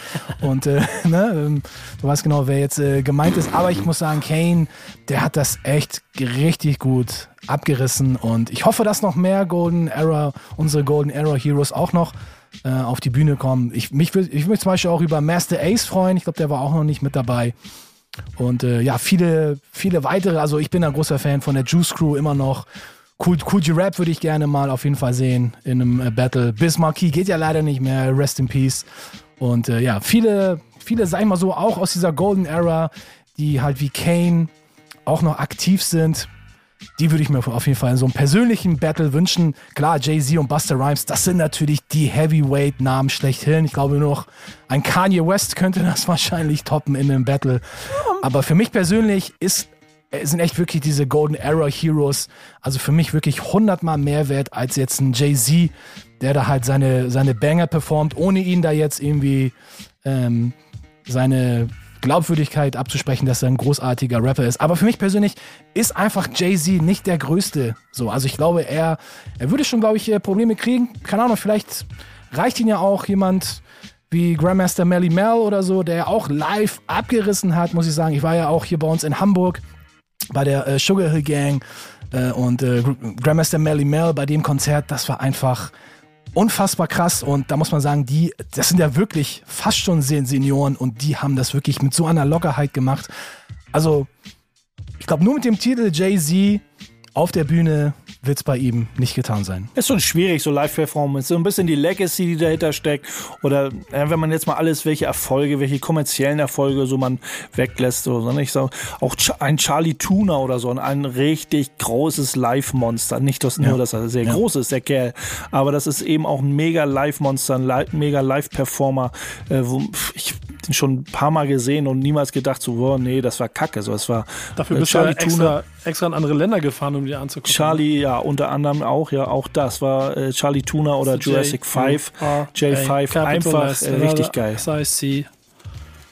Und äh, (laughs) ne, ähm, du weißt genau, wer jetzt äh, gemeint ist. Aber ich muss sagen, Kane, der hat das echt richtig gut abgerissen. Und ich hoffe, dass noch mehr Golden Era, unsere Golden Era Heroes auch noch äh, auf die Bühne kommen. Ich, mich, ich mich zum Beispiel auch über Master Ace freuen. Ich glaube, der war auch noch nicht mit dabei. Und äh, ja, viele, viele weitere. Also ich bin ein großer Fan von der Juice Crew immer noch. Cool, cool Rap würde ich gerne mal auf jeden Fall sehen in einem äh, Battle. Bismarcky geht ja leider nicht mehr. Rest in Peace. Und äh, ja, viele, viele, sag ich mal so, auch aus dieser Golden Era, die halt wie Kane auch noch aktiv sind. Die würde ich mir auf jeden Fall in so einem persönlichen Battle wünschen. Klar, Jay-Z und Buster Rhymes, das sind natürlich die Heavyweight-Namen schlechthin. Ich glaube nur noch ein Kanye West könnte das (laughs) wahrscheinlich toppen in einem Battle. Aber für mich persönlich ist, äh, sind echt wirklich diese Golden Era Heroes, also für mich wirklich hundertmal mehr wert als jetzt ein Jay-Z, der da halt seine, seine Banger performt, ohne ihn da jetzt irgendwie ähm, seine Glaubwürdigkeit abzusprechen, dass er ein großartiger Rapper ist. Aber für mich persönlich ist einfach Jay-Z nicht der Größte. So, also ich glaube, er, er würde schon, glaube ich, äh, Probleme kriegen. Keine Ahnung, vielleicht reicht ihn ja auch jemand wie Grandmaster Melly Mel oder so, der auch live abgerissen hat, muss ich sagen. Ich war ja auch hier bei uns in Hamburg bei der äh, Sugar Hill Gang äh, und Grandmaster Melly Mel bei dem Konzert, das war einfach unfassbar krass und da muss man sagen, die, das sind ja wirklich fast schon Senioren und die haben das wirklich mit so einer Lockerheit gemacht. Also, ich glaube, nur mit dem Titel Jay-Z auf der Bühne wird es bei ihm nicht getan sein. Ist schon schwierig, so Live-Performance. So ein bisschen die Legacy, die dahinter steckt. Oder ja, wenn man jetzt mal alles, welche Erfolge, welche kommerziellen Erfolge so man weglässt. So, ne? ich sag, auch ein Charlie Tuna oder so, ein richtig großes Live-Monster. Nicht das, ja. nur, dass er sehr ja. groß ist, der Kerl. Aber das ist eben auch ein mega Live-Monster, ein mega Live-Performer. Äh, ich den schon ein paar Mal gesehen und niemals gedacht, so, oh, nee, das war kacke. So, es war, Dafür äh, bist Charlie du extra, extra in andere Länder gefahren, um die anzugucken. Charlie, ja, unter anderem auch, ja, auch das war äh, Charlie Tuna oder Jurassic 5, J5, einfach äh, richtig geil. SIC,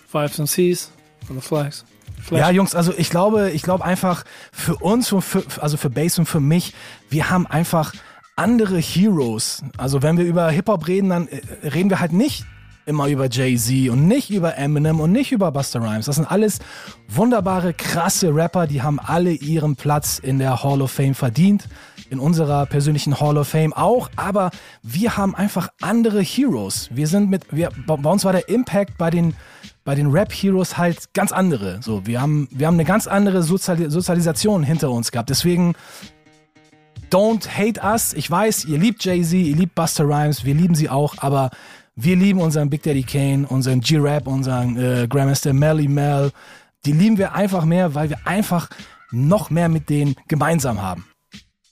Fives and Cs on the flags. Flash. Ja, Jungs, also ich glaube, ich glaube einfach für uns und für, also für Bass und für mich, wir haben einfach andere Heroes. Also wenn wir über Hip-Hop reden, dann äh, reden wir halt nicht immer über Jay-Z und nicht über Eminem und nicht über Buster Rhymes. Das sind alles wunderbare, krasse Rapper, die haben alle ihren Platz in der Hall of Fame verdient, in unserer persönlichen Hall of Fame auch, aber wir haben einfach andere Heroes. Wir sind mit, wir, bei uns war der Impact bei den bei den Rap-Heroes halt ganz andere. So, wir haben, wir haben eine ganz andere Sozial Sozialisation hinter uns gehabt. Deswegen don't hate us. Ich weiß, ihr liebt Jay-Z, ihr liebt Buster Rhymes, wir lieben sie auch, aber wir lieben unseren Big Daddy Kane, unseren G-Rap, unseren äh, Grandmaster Melly Mel. Die lieben wir einfach mehr, weil wir einfach noch mehr mit denen gemeinsam haben.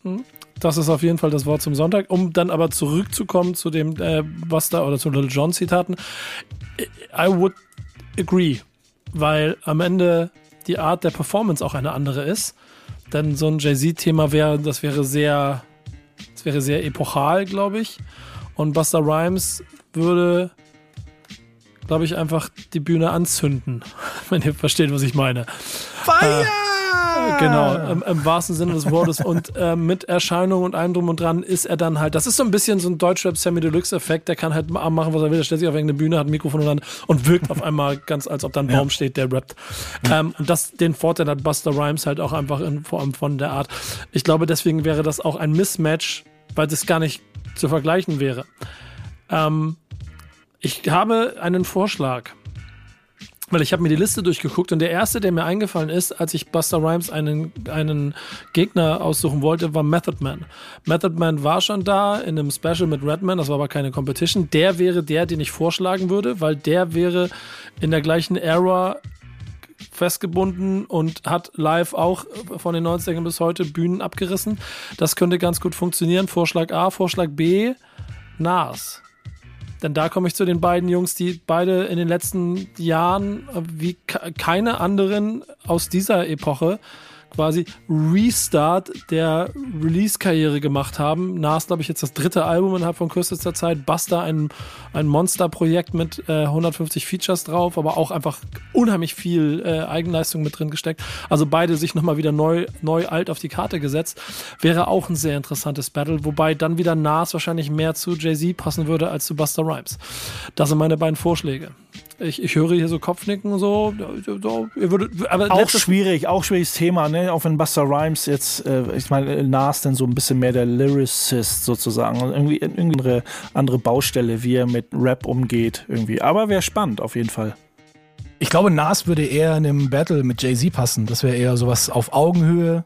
Hm. Das ist auf jeden Fall das Wort zum Sonntag. Um dann aber zurückzukommen zu dem, äh, was da, oder zu Little John Zitaten. I would agree, weil am Ende die Art der Performance auch eine andere ist. Denn so ein Jay-Z-Thema wäre, das wäre sehr, das wäre sehr epochal, glaube ich. Und Buster Rhymes würde, glaube ich, einfach die Bühne anzünden, (laughs) wenn ihr versteht, was ich meine. Feier! Äh, Genau, im, im, wahrsten Sinne des Wortes. Und äh, mit Erscheinung und allem drum und dran ist er dann halt, das ist so ein bisschen so ein Deutschrap Sammy Deluxe-Effekt, der kann halt machen, was er will, der stellt sich auf irgendeine Bühne, hat ein Mikrofon und, und wirkt auf einmal ganz, als ob da ein Baum ja. steht, der rappt. Ähm, und das, den Vorteil hat Buster Rhymes halt auch einfach in Form von der Art. Ich glaube, deswegen wäre das auch ein Mismatch, weil das gar nicht zu vergleichen wäre. Ähm, ich habe einen Vorschlag. Weil ich habe mir die Liste durchgeguckt und der erste, der mir eingefallen ist, als ich Buster Rhymes einen, einen Gegner aussuchen wollte, war Method Man. Method Man war schon da in einem Special mit Redman, das war aber keine Competition. Der wäre der, den ich vorschlagen würde, weil der wäre in der gleichen Era festgebunden und hat live auch von den 90ern bis heute Bühnen abgerissen. Das könnte ganz gut funktionieren. Vorschlag A, Vorschlag B, Nas. Denn da komme ich zu den beiden Jungs, die beide in den letzten Jahren äh, wie keine anderen aus dieser Epoche quasi Restart der Release-Karriere gemacht haben. Nas, glaube ich, jetzt das dritte Album innerhalb von kürzester Zeit. Buster, ein, ein Monster-Projekt mit äh, 150 Features drauf, aber auch einfach unheimlich viel äh, Eigenleistung mit drin gesteckt. Also beide sich nochmal wieder neu, neu alt auf die Karte gesetzt. Wäre auch ein sehr interessantes Battle, wobei dann wieder Nas wahrscheinlich mehr zu Jay-Z passen würde als zu Buster Rhymes. Das sind meine beiden Vorschläge. Ich, ich höre hier so Kopfnicken und so. so ihr würdet, aber auch schwierig, auch schwieriges Thema, ne? Auch wenn Buster Rhymes jetzt, äh, ich meine, Nas dann so ein bisschen mehr der Lyricist sozusagen. Und irgendwie, irgendwie andere, andere Baustelle, wie er mit Rap umgeht, irgendwie. Aber wäre spannend, auf jeden Fall. Ich glaube, Nas würde eher in einem Battle mit Jay-Z passen. Das wäre eher sowas auf Augenhöhe.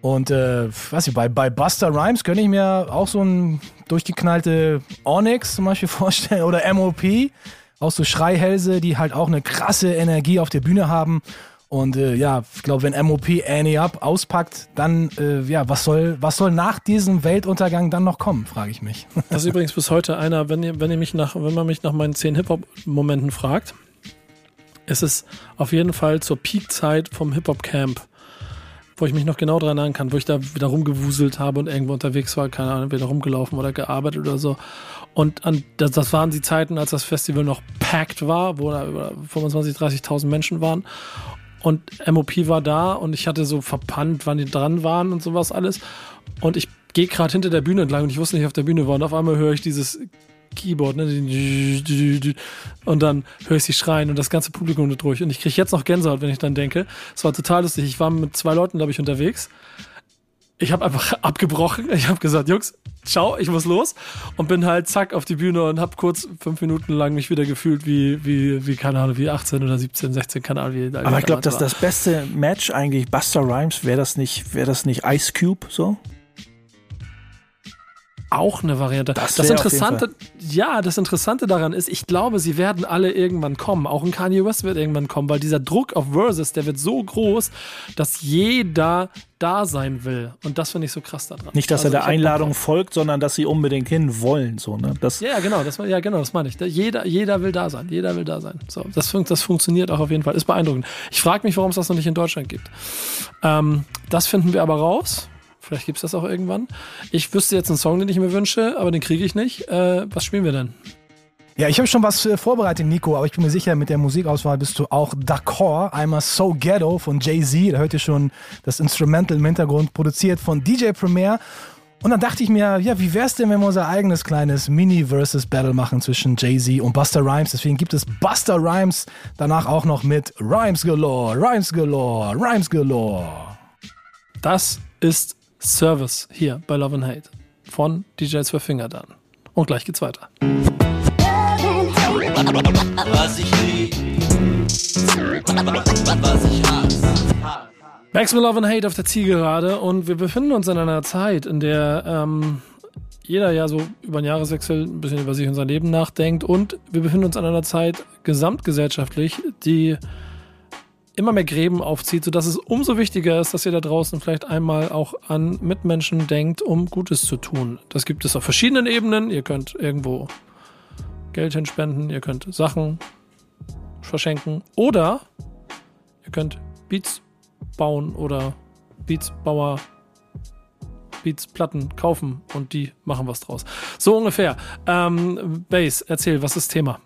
Und äh, weiß ich, bei, bei Buster Rhymes könnte ich mir auch so ein durchgeknallte Onyx zum Beispiel (laughs) vorstellen oder MOP auch so Schreihälse, die halt auch eine krasse Energie auf der Bühne haben. Und äh, ja, ich glaube, wenn MOP Annie Up auspackt, dann, äh, ja, was soll, was soll nach diesem Weltuntergang dann noch kommen, frage ich mich. (laughs) Das ist übrigens bis heute einer, wenn ihr, wenn ihr mich nach, wenn man mich nach meinen zehn Hip-Hop-Momenten fragt, ist es auf jeden Fall zur Peak-Zeit vom Hip-Hop-Camp wo ich mich noch genau dran erinnern kann, wo ich da wieder rumgewuselt habe und irgendwo unterwegs war, keine Ahnung, wieder rumgelaufen oder gearbeitet oder so. Und an, das, das, waren die Zeiten, als das Festival noch packed war, wo da über 25.000, 30.000 Menschen waren. Und MOP war da und ich hatte so verpannt, wann die dran waren und sowas alles. Und ich gehe gerade hinter der Bühne entlang und ich wusste nicht, auf der Bühne war. Und auf einmal höre ich dieses Keyboard, ne? Und dann höre ich sie schreien und das ganze Publikum durch. Und ich kriege jetzt noch Gänsehaut, wenn ich dann denke. Es war total lustig. Ich war mit zwei Leuten, glaube ich, unterwegs. Ich habe einfach (laughs) abgebrochen. Ich habe gesagt, Jungs, ciao, ich muss los. Und bin halt zack auf die Bühne und habe kurz fünf Minuten lang mich wieder gefühlt wie, wie, wie, keine Ahnung, wie 18 oder 17, 16, keine Ahnung. Wie, Aber ich glaube, dass das beste Match eigentlich Buster Rhymes, wäre das nicht, wäre das nicht Ice Cube so? Auch eine Variante. Das, das Interessante, ja, das Interessante daran ist, ich glaube, sie werden alle irgendwann kommen. Auch ein Kanye West wird irgendwann kommen, weil dieser Druck auf Versus, der wird so groß, dass jeder da sein will. Und das finde ich so krass daran. Nicht, dass also er der Einladung folgt, sondern dass sie unbedingt hin wollen. So, ne? das ja, genau, das, ja, genau, das meine ich. Jeder, jeder will da sein. Jeder will da sein. So, das, das funktioniert auch auf jeden Fall. Ist beeindruckend. Ich frage mich, warum es das noch nicht in Deutschland gibt. Ähm, das finden wir aber raus. Vielleicht gibt es das auch irgendwann. Ich wüsste jetzt einen Song, den ich mir wünsche, aber den kriege ich nicht. Äh, was spielen wir denn? Ja, ich habe schon was äh, vorbereitet, Nico, aber ich bin mir sicher, mit der Musikauswahl bist du auch d'accord. Einmal So Ghetto von Jay-Z, da hört ihr schon das Instrumental im Hintergrund, produziert von DJ Premier. Und dann dachte ich mir, ja, wie wär's denn, wenn wir unser eigenes kleines Mini-Versus-Battle machen zwischen Jay-Z und Buster Rhymes? Deswegen gibt es Buster Rhymes danach auch noch mit Rhymes Galore, Rhymes Galore, Rhymes Galore. Das ist Service hier bei Love and Hate von DJs für Finger dann. Und gleich geht's weiter. Was ich lieb, was ich hasse. Max mit Love and Hate auf der Zielgerade und wir befinden uns in einer Zeit, in der ähm, jeder ja so über einen Jahreswechsel ein bisschen über sich und sein Leben nachdenkt und wir befinden uns in einer Zeit gesamtgesellschaftlich, die immer mehr Gräben aufzieht, sodass es umso wichtiger ist, dass ihr da draußen vielleicht einmal auch an Mitmenschen denkt, um Gutes zu tun. Das gibt es auf verschiedenen Ebenen. Ihr könnt irgendwo Geld hinspenden, ihr könnt Sachen verschenken oder ihr könnt Beats bauen oder Beatsbauer Beats-Platten kaufen und die machen was draus. So ungefähr. Ähm, Base, erzähl, was ist Thema?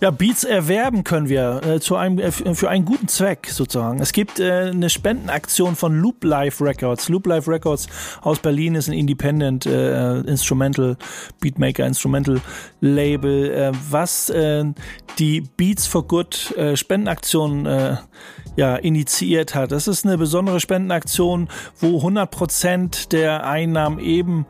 Ja, Beats erwerben können wir äh, zu einem, äh, für einen guten Zweck sozusagen. Es gibt äh, eine Spendenaktion von Loop Life Records. Loop Life Records aus Berlin ist ein Independent äh, Instrumental Beatmaker Instrumental Label, äh, was äh, die Beats for Good äh, Spendenaktion äh, ja, initiiert hat. Das ist eine besondere Spendenaktion, wo 100 Prozent der Einnahmen eben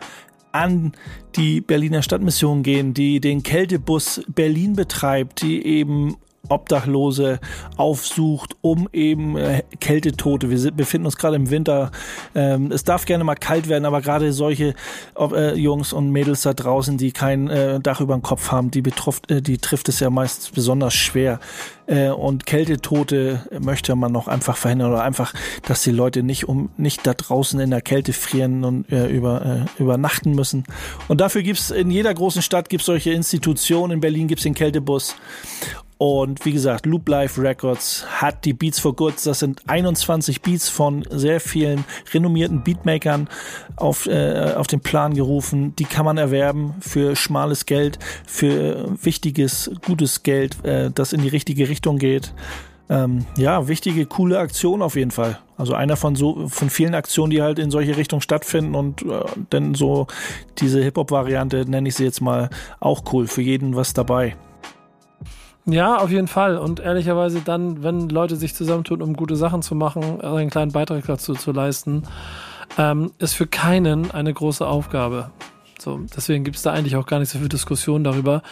an die Berliner Stadtmission gehen, die den Kältebus Berlin betreibt, die eben Obdachlose aufsucht, um eben äh, Kältetote. Wir befinden uns gerade im Winter. Ähm, es darf gerne mal kalt werden, aber gerade solche äh, Jungs und Mädels da draußen, die kein äh, Dach über dem Kopf haben, die, betroff, äh, die trifft es ja meist besonders schwer. Äh, und Kältetote möchte man noch einfach verhindern oder einfach, dass die Leute nicht um nicht da draußen in der Kälte frieren und äh, über, übernachten müssen. Und dafür gibt's in jeder großen Stadt gibt's solche Institutionen. In Berlin gibt's den Kältebus. Und wie gesagt, Loop Life Records hat die Beats for Goods. Das sind 21 Beats von sehr vielen renommierten Beatmakern auf, äh, auf den Plan gerufen. Die kann man erwerben für schmales Geld, für wichtiges, gutes Geld, äh, das in die richtige Richtung geht. Ähm, ja, wichtige, coole Aktion auf jeden Fall. Also einer von so von vielen Aktionen, die halt in solche Richtungen stattfinden und äh, denn so diese Hip-Hop-Variante nenne ich sie jetzt mal auch cool. Für jeden was dabei. Ja, auf jeden Fall. Und ehrlicherweise dann, wenn Leute sich zusammentun, um gute Sachen zu machen, einen kleinen Beitrag dazu zu leisten, ähm, ist für keinen eine große Aufgabe. So, deswegen gibt es da eigentlich auch gar nicht so viel Diskussion darüber.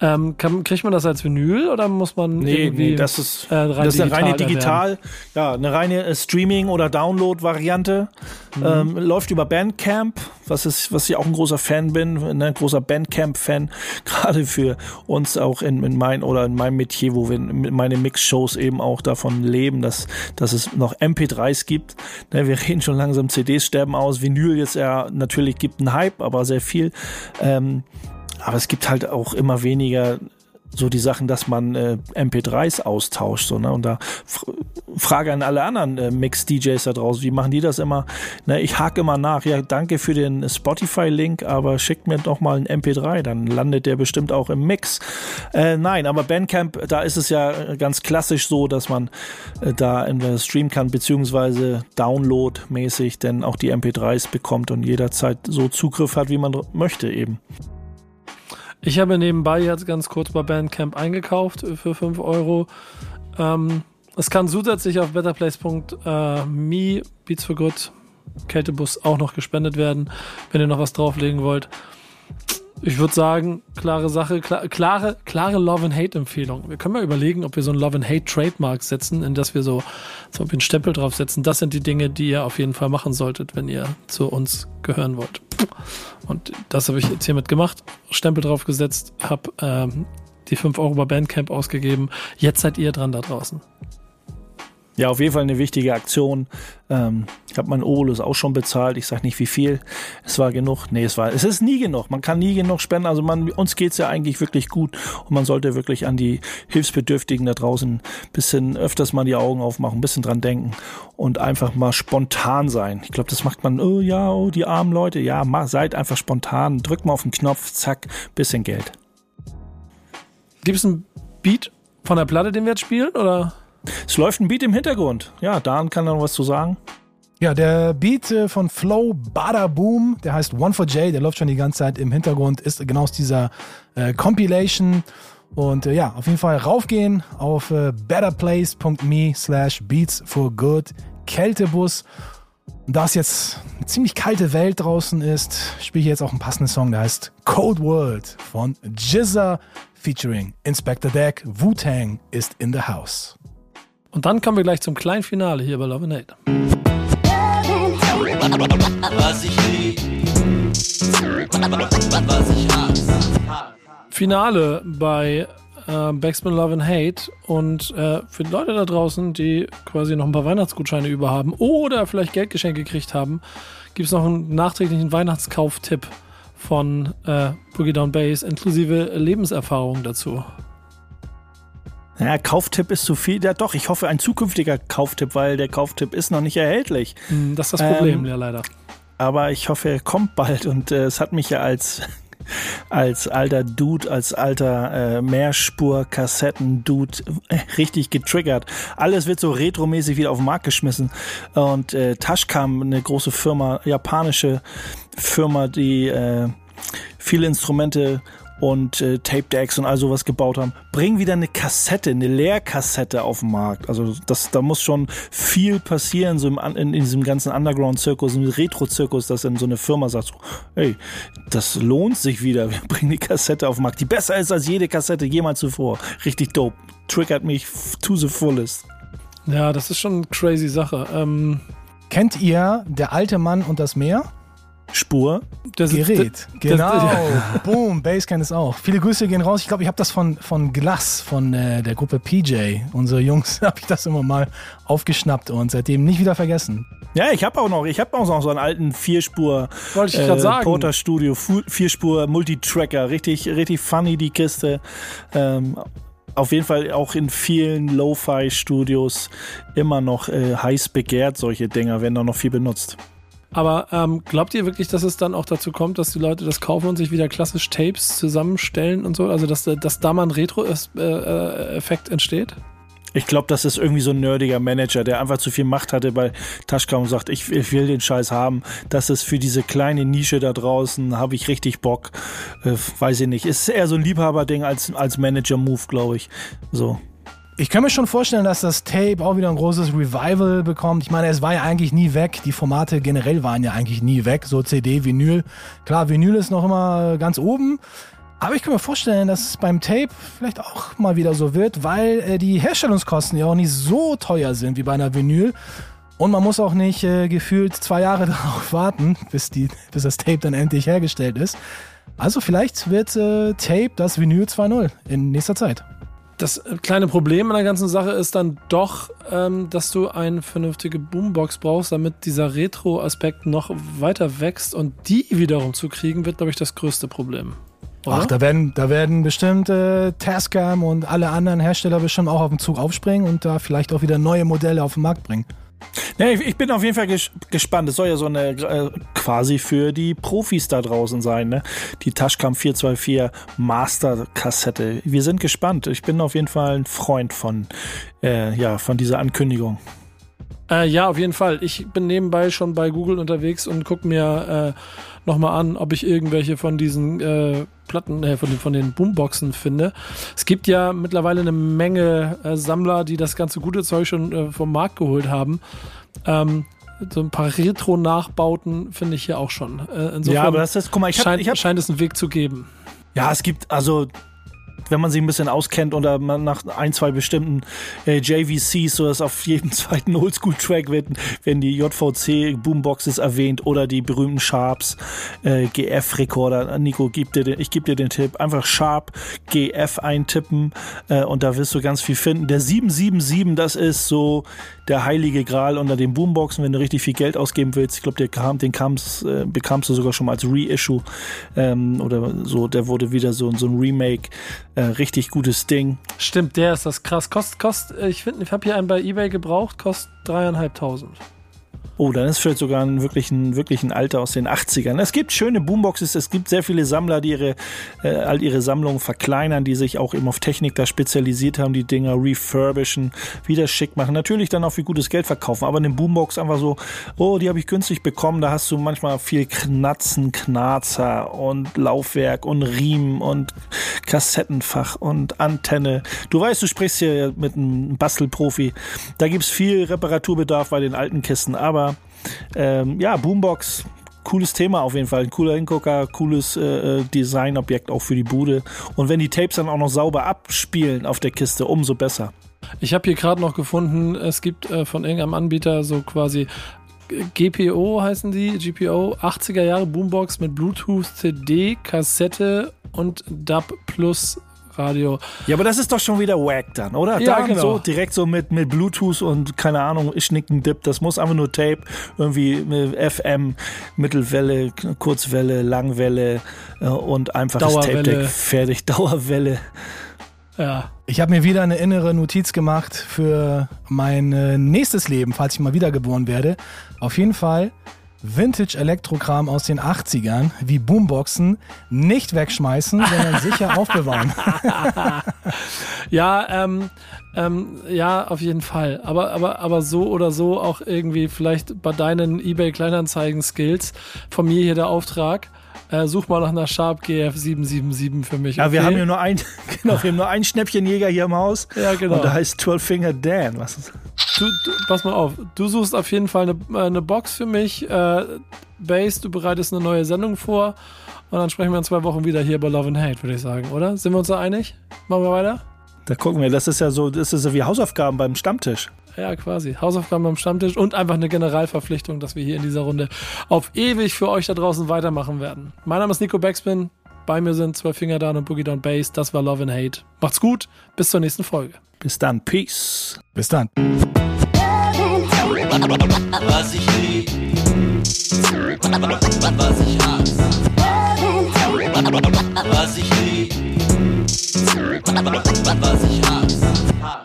Ähm, kann, kriegt man das als Vinyl oder muss man nee, irgendwie nee, das ist, äh, rein das ist eine reine digital, erwerben? ja, eine reine äh, Streaming- oder Download-Variante. Mhm. Ähm, läuft über Bandcamp, was ist, was ich auch ein großer Fan bin, ein ne, großer Bandcamp-Fan, (laughs) gerade für uns auch in, in mein oder in meinem Metier, wo wir meine Mix-Shows eben auch davon leben, dass, dass es noch MP3s gibt. Ne, wir (laughs) reden schon langsam, CDs sterben aus, Vinyl jetzt ja natürlich gibt einen Hype, aber sehr viel. Ähm, aber es gibt halt auch immer weniger so die Sachen, dass man äh, MP3s austauscht, so, ne? Und da Frage an alle anderen äh, Mix-DJs da draußen, wie machen die das immer? Ne, ich hake immer nach, ja, danke für den Spotify-Link, aber schickt mir doch mal ein MP3, dann landet der bestimmt auch im Mix. Äh, nein, aber Bandcamp, da ist es ja ganz klassisch so, dass man äh, da streamen kann, beziehungsweise Download-mäßig, denn auch die MP3s bekommt und jederzeit so Zugriff hat, wie man möchte eben. Ich habe nebenbei jetzt ganz kurz bei Bandcamp eingekauft für 5 Euro. Ähm, es kann zusätzlich auf betterplace.me Beats for Good Kältebus auch noch gespendet werden, wenn ihr noch was drauflegen wollt. Ich würde sagen, klare Sache, klar, klare, klare Love and Hate Empfehlung. Wir können mal überlegen, ob wir so ein Love and Hate Trademark setzen, in das wir so, so einen Stempel draufsetzen. Das sind die Dinge, die ihr auf jeden Fall machen solltet, wenn ihr zu uns gehören wollt. Und das habe ich jetzt hiermit gemacht. Stempel draufgesetzt, habe ähm, die 5 Euro bei Bandcamp ausgegeben. Jetzt seid ihr dran da draußen. Ja, auf jeden Fall eine wichtige Aktion. Ähm, ich habe meinen Obolus auch schon bezahlt. Ich sage nicht wie viel. Es war genug. Nee, es war. Es ist nie genug. Man kann nie genug spenden. Also man, uns geht's ja eigentlich wirklich gut und man sollte wirklich an die Hilfsbedürftigen da draußen bisschen öfters mal die Augen aufmachen, ein bisschen dran denken und einfach mal spontan sein. Ich glaube, das macht man. Oh ja, oh die armen Leute. Ja, mal, seid einfach spontan. Drückt mal auf den Knopf. Zack, bisschen Geld. Gibt es einen Beat von der Platte, den wir jetzt spielen, oder? Es läuft ein Beat im Hintergrund. Ja, Dan kann da noch was zu sagen. Ja, der Beat äh, von Flow Bada Boom, der heißt One for J, der läuft schon die ganze Zeit im Hintergrund, ist genau aus dieser äh, Compilation. Und äh, ja, auf jeden Fall raufgehen auf äh, betterplace.me slash beats for good Kältebus. Da es jetzt eine ziemlich kalte Welt draußen ist, spiele ich jetzt auch einen passenden Song, der heißt Cold World von Jizza featuring Inspector Deck. Wu-Tang ist in the house. Und dann kommen wir gleich zum kleinen Finale hier bei Love and Hate. Was ich lieb, was ich hasse. Finale bei äh, Backspin Love and Hate. Und äh, für die Leute da draußen, die quasi noch ein paar Weihnachtsgutscheine über haben oder vielleicht Geldgeschenke gekriegt haben, gibt es noch einen nachträglichen Weihnachtskauftipp von äh, Boogie Down Bass inklusive Lebenserfahrung dazu. Ja, Kauftipp ist zu viel. Ja, doch, ich hoffe ein zukünftiger Kauftipp, weil der Kauftipp ist noch nicht erhältlich. Hm, Das ist das Problem, Ähm, ja leider. Aber ich hoffe, er kommt bald und äh, es hat mich ja als (laughs) als alter Dude, als alter äh, Mehrspur-Kassetten-Dude äh, richtig getriggert. Alles wird so retromäßig wieder auf den Markt geschmissen. Und äh, Tashcam, eine große Firma, japanische Firma, die äh, viele Instrumente und äh, Tape Decks und all sowas gebaut haben, bringen wieder eine Kassette, eine Leerkassette auf den Markt. Also das, da muss schon viel passieren, so im, in, in diesem ganzen Underground-Zirkus, im Retro-Zirkus, dass dann so eine Firma sagt, so, hey, das lohnt sich wieder, wir bringen die Kassette auf den Markt, die besser ist als jede Kassette jemals zuvor. Richtig dope. Triggert mich to the fullest. Ja, das ist schon eine crazy Sache. Ähm, Kennt ihr Der alte Mann und das Meer? Spur. sitzt- Gerät. der- Genau. der- (laughs) (laughs) Boom, Bass kennt es auch. Viele Grüße gehen raus. Ich glaube, ich habe das von, von Glass, von äh, der Gruppe PJ. Unsere Jungs, (laughs) habe ich das immer mal aufgeschnappt und seitdem nicht wieder vergessen. Ja, ich habe auch noch, ich habe auch noch so einen alten Vierspur Wollte ich grad sagen. Porter Studio Vierspur Multitracker, richtig richtig funny die Kiste. Ähm, auf jeden Fall auch in vielen Lo-Fi Studios immer noch äh, heiß begehrt solche Dinger, werden da noch viel benutzt. Aber ähm, glaubt ihr wirklich, dass es dann auch dazu kommt, dass die Leute das kaufen und sich wieder klassisch Tapes zusammenstellen und so? Also, dass, da- dass da mal ein Retro-Effekt entsteht? Ich glaube, das ist irgendwie so ein nerdiger Manager, der einfach zu viel Macht hatte bei Taschka und sagt, ich, ich will den Scheiß haben. Das ist für diese kleine Nische da draußen, habe ich richtig Bock. Äh, weiß ich nicht. Ist eher so ein Liebhaberding als, als Manager-Move, glaube ich. So. Ich kann mir schon vorstellen, dass das Tape auch wieder ein großes Revival bekommt. Ich meine, es war ja eigentlich nie weg. Die Formate generell waren ja eigentlich nie weg. So CD, Vinyl. Klar, Vinyl ist noch immer ganz oben. Aber ich kann mir vorstellen, dass es beim Tape vielleicht auch mal wieder so wird, weil äh, die Herstellungskosten ja auch nicht so teuer sind wie bei einer Vinyl. Und man muss auch nicht äh, gefühlt zwei Jahre (laughs) darauf warten, bis, die, bis das Tape dann endlich hergestellt ist. Also vielleicht wird äh, Tape das Vinyl 2.0 in nächster Zeit. Das äh, kleine Problem an der ganzen Sache ist dann doch, ähm, dass du eine vernünftige Boombox brauchst, damit dieser Retro-Aspekt noch weiter wächst und die wiederum zu kriegen, wird, glaube ich, das größte Problem. Oder? Ach, da werden, da werden bestimmt äh, Tascam und alle anderen Hersteller bestimmt auch auf den Zug aufspringen und da vielleicht auch wieder neue Modelle auf den Markt bringen. Nee, ich, bin auf jeden Fall ges gespannt. Es soll ja so eine äh, quasi für die Profis da draußen sein, ne? Die Tashcam 424 Master-Kassette. Wir sind gespannt. Ich bin auf jeden Fall ein Freund von, äh, ja, von dieser Ankündigung. Äh, ja, auf jeden Fall. Ich bin nebenbei schon bei Google unterwegs und gucke mir äh, nochmal an, ob ich irgendwelche von diesen äh, Platten, äh, von den, von den Boomboxen finde. Es gibt ja mittlerweile eine Menge äh, Sammler, die das ganze gute Zeug schon äh, vom Markt geholt haben. Ähm, so ein paar Retro-Nachbauten finde ich hier auch schon. Äh, insofern Ja, aber das ist, guck mal, ich hab, scheint, ich hab, scheint es einen Weg zu geben. Ja, es gibt also, wenn man sich ein bisschen auskennt oder man nach ein, zwei bestimmten äh, JVCs, so dass auf jedem (laughs) zweiten Oldschool-Track werden, werden die JVC-Boomboxes erwähnt oder die berühmten Sharps äh, GF-Rekorder. Nico, gib dir den, ich gebe dir den Tipp. Einfach Sharp GF eintippen äh, und da wirst du ganz viel finden. Der 777, das ist so der heilige Gral unter den Boomboxen, wenn du richtig viel Geld ausgeben willst. Ich glaube, kam, den kam's, äh, bekamst du sogar schon mal als Reissue ähm, oder so. Der wurde wieder so, so ein Remake. Äh, richtig gutes Ding. Stimmt, der ist das krass. Kost, kost, äh, ich finde, ich habe hier einen bei eBay gebraucht, kostet dreieinhalbtausend. Oh, dann ist vielleicht sogar ein wirklich ein, wirklich ein Alter aus den 80ern. Es gibt schöne Boomboxes, es gibt sehr viele Sammler, die ihre, äh, all ihre Sammlungen verkleinern, die sich auch eben auf Technik da spezialisiert haben, die Dinger refurbischen, wieder schick machen. Natürlich dann auch für gutes Geld verkaufen, aber eine Boombox einfach so, oh, die habe ich günstig bekommen, da hast du manchmal viel Knatzen, Knarzer und Laufwerk und Riemen und Kassettenfach und Antenne. Du weißt, du sprichst hier mit einem Bastelprofi. Da gibt's viel Reparaturbedarf bei den alten Kisten, aber ähm, ja, Boombox, cooles Thema auf jeden Fall. Ein cooler Hingucker, cooles äh, Designobjekt auch für die Bude. Und wenn die Tapes dann auch noch sauber abspielen auf der Kiste, umso besser. Ich habe hier gerade noch gefunden, es gibt äh, von irgendeinem Anbieter so quasi GPO heißen die, GPO, 80er Jahre Boombox mit Bluetooth, CD, Kassette und DAB Plus Radio. Ja, aber das ist doch schon wieder wack dann, oder? Ja, da genau. so direkt so mit, mit Bluetooth und keine Ahnung, Schnicken Dip. Das muss einfach nur Tape, irgendwie FM, Mittelwelle, Kurzwelle, Langwelle äh, und einfaches Dauerwelle. Tape Deck fertig. (laughs) Dauerwelle. Ja. Ich habe mir wieder eine innere Notiz gemacht für mein äh, nächstes Leben, falls ich mal wiedergeboren werde. Auf jeden Fall Vintage-Elektrokram aus den 80ern, wie Boomboxen, nicht wegschmeißen, sondern sicher (laughs) aufbewahren. (laughs) Ja, ähm, ähm, ja, auf jeden Fall. Aber, aber, aber so oder so auch irgendwie vielleicht bei deinen eBay Kleinanzeigen-Skills von mir hier der Auftrag. Äh, such mal nach einer Sharp GF 777 für mich. Ja, wir okay? haben ja nur ein, (laughs) genau, wir haben nur einen Schnäppchenjäger hier im Haus. Ja, genau. Und der heißt 12 Finger Dan. Was ist? Du, du, pass mal auf, du suchst auf jeden Fall eine, äh, eine Box für mich. Äh, Base, du bereitest eine neue Sendung vor. Und dann sprechen wir in zwei Wochen wieder hier bei Love and Hate, würde ich sagen, oder? Sind wir uns da einig? Machen wir weiter? Da gucken wir, das ist ja so, das ist ja wie Hausaufgaben beim Stammtisch. Ja, quasi. Hausaufgaben am Stammtisch und einfach eine Generalverpflichtung, dass wir hier in dieser Runde auf ewig für euch da draußen weitermachen werden. Mein Name ist Nico Backspin. Bei mir sind Zwölf Finger Down und Boogie Down Bass. Das war Love and Hate. Macht's gut. Bis zur nächsten Folge. Bis dann. Peace. Bis dann. Was ich lieb, was ich hasse. Was ich lieb, was ich hasse.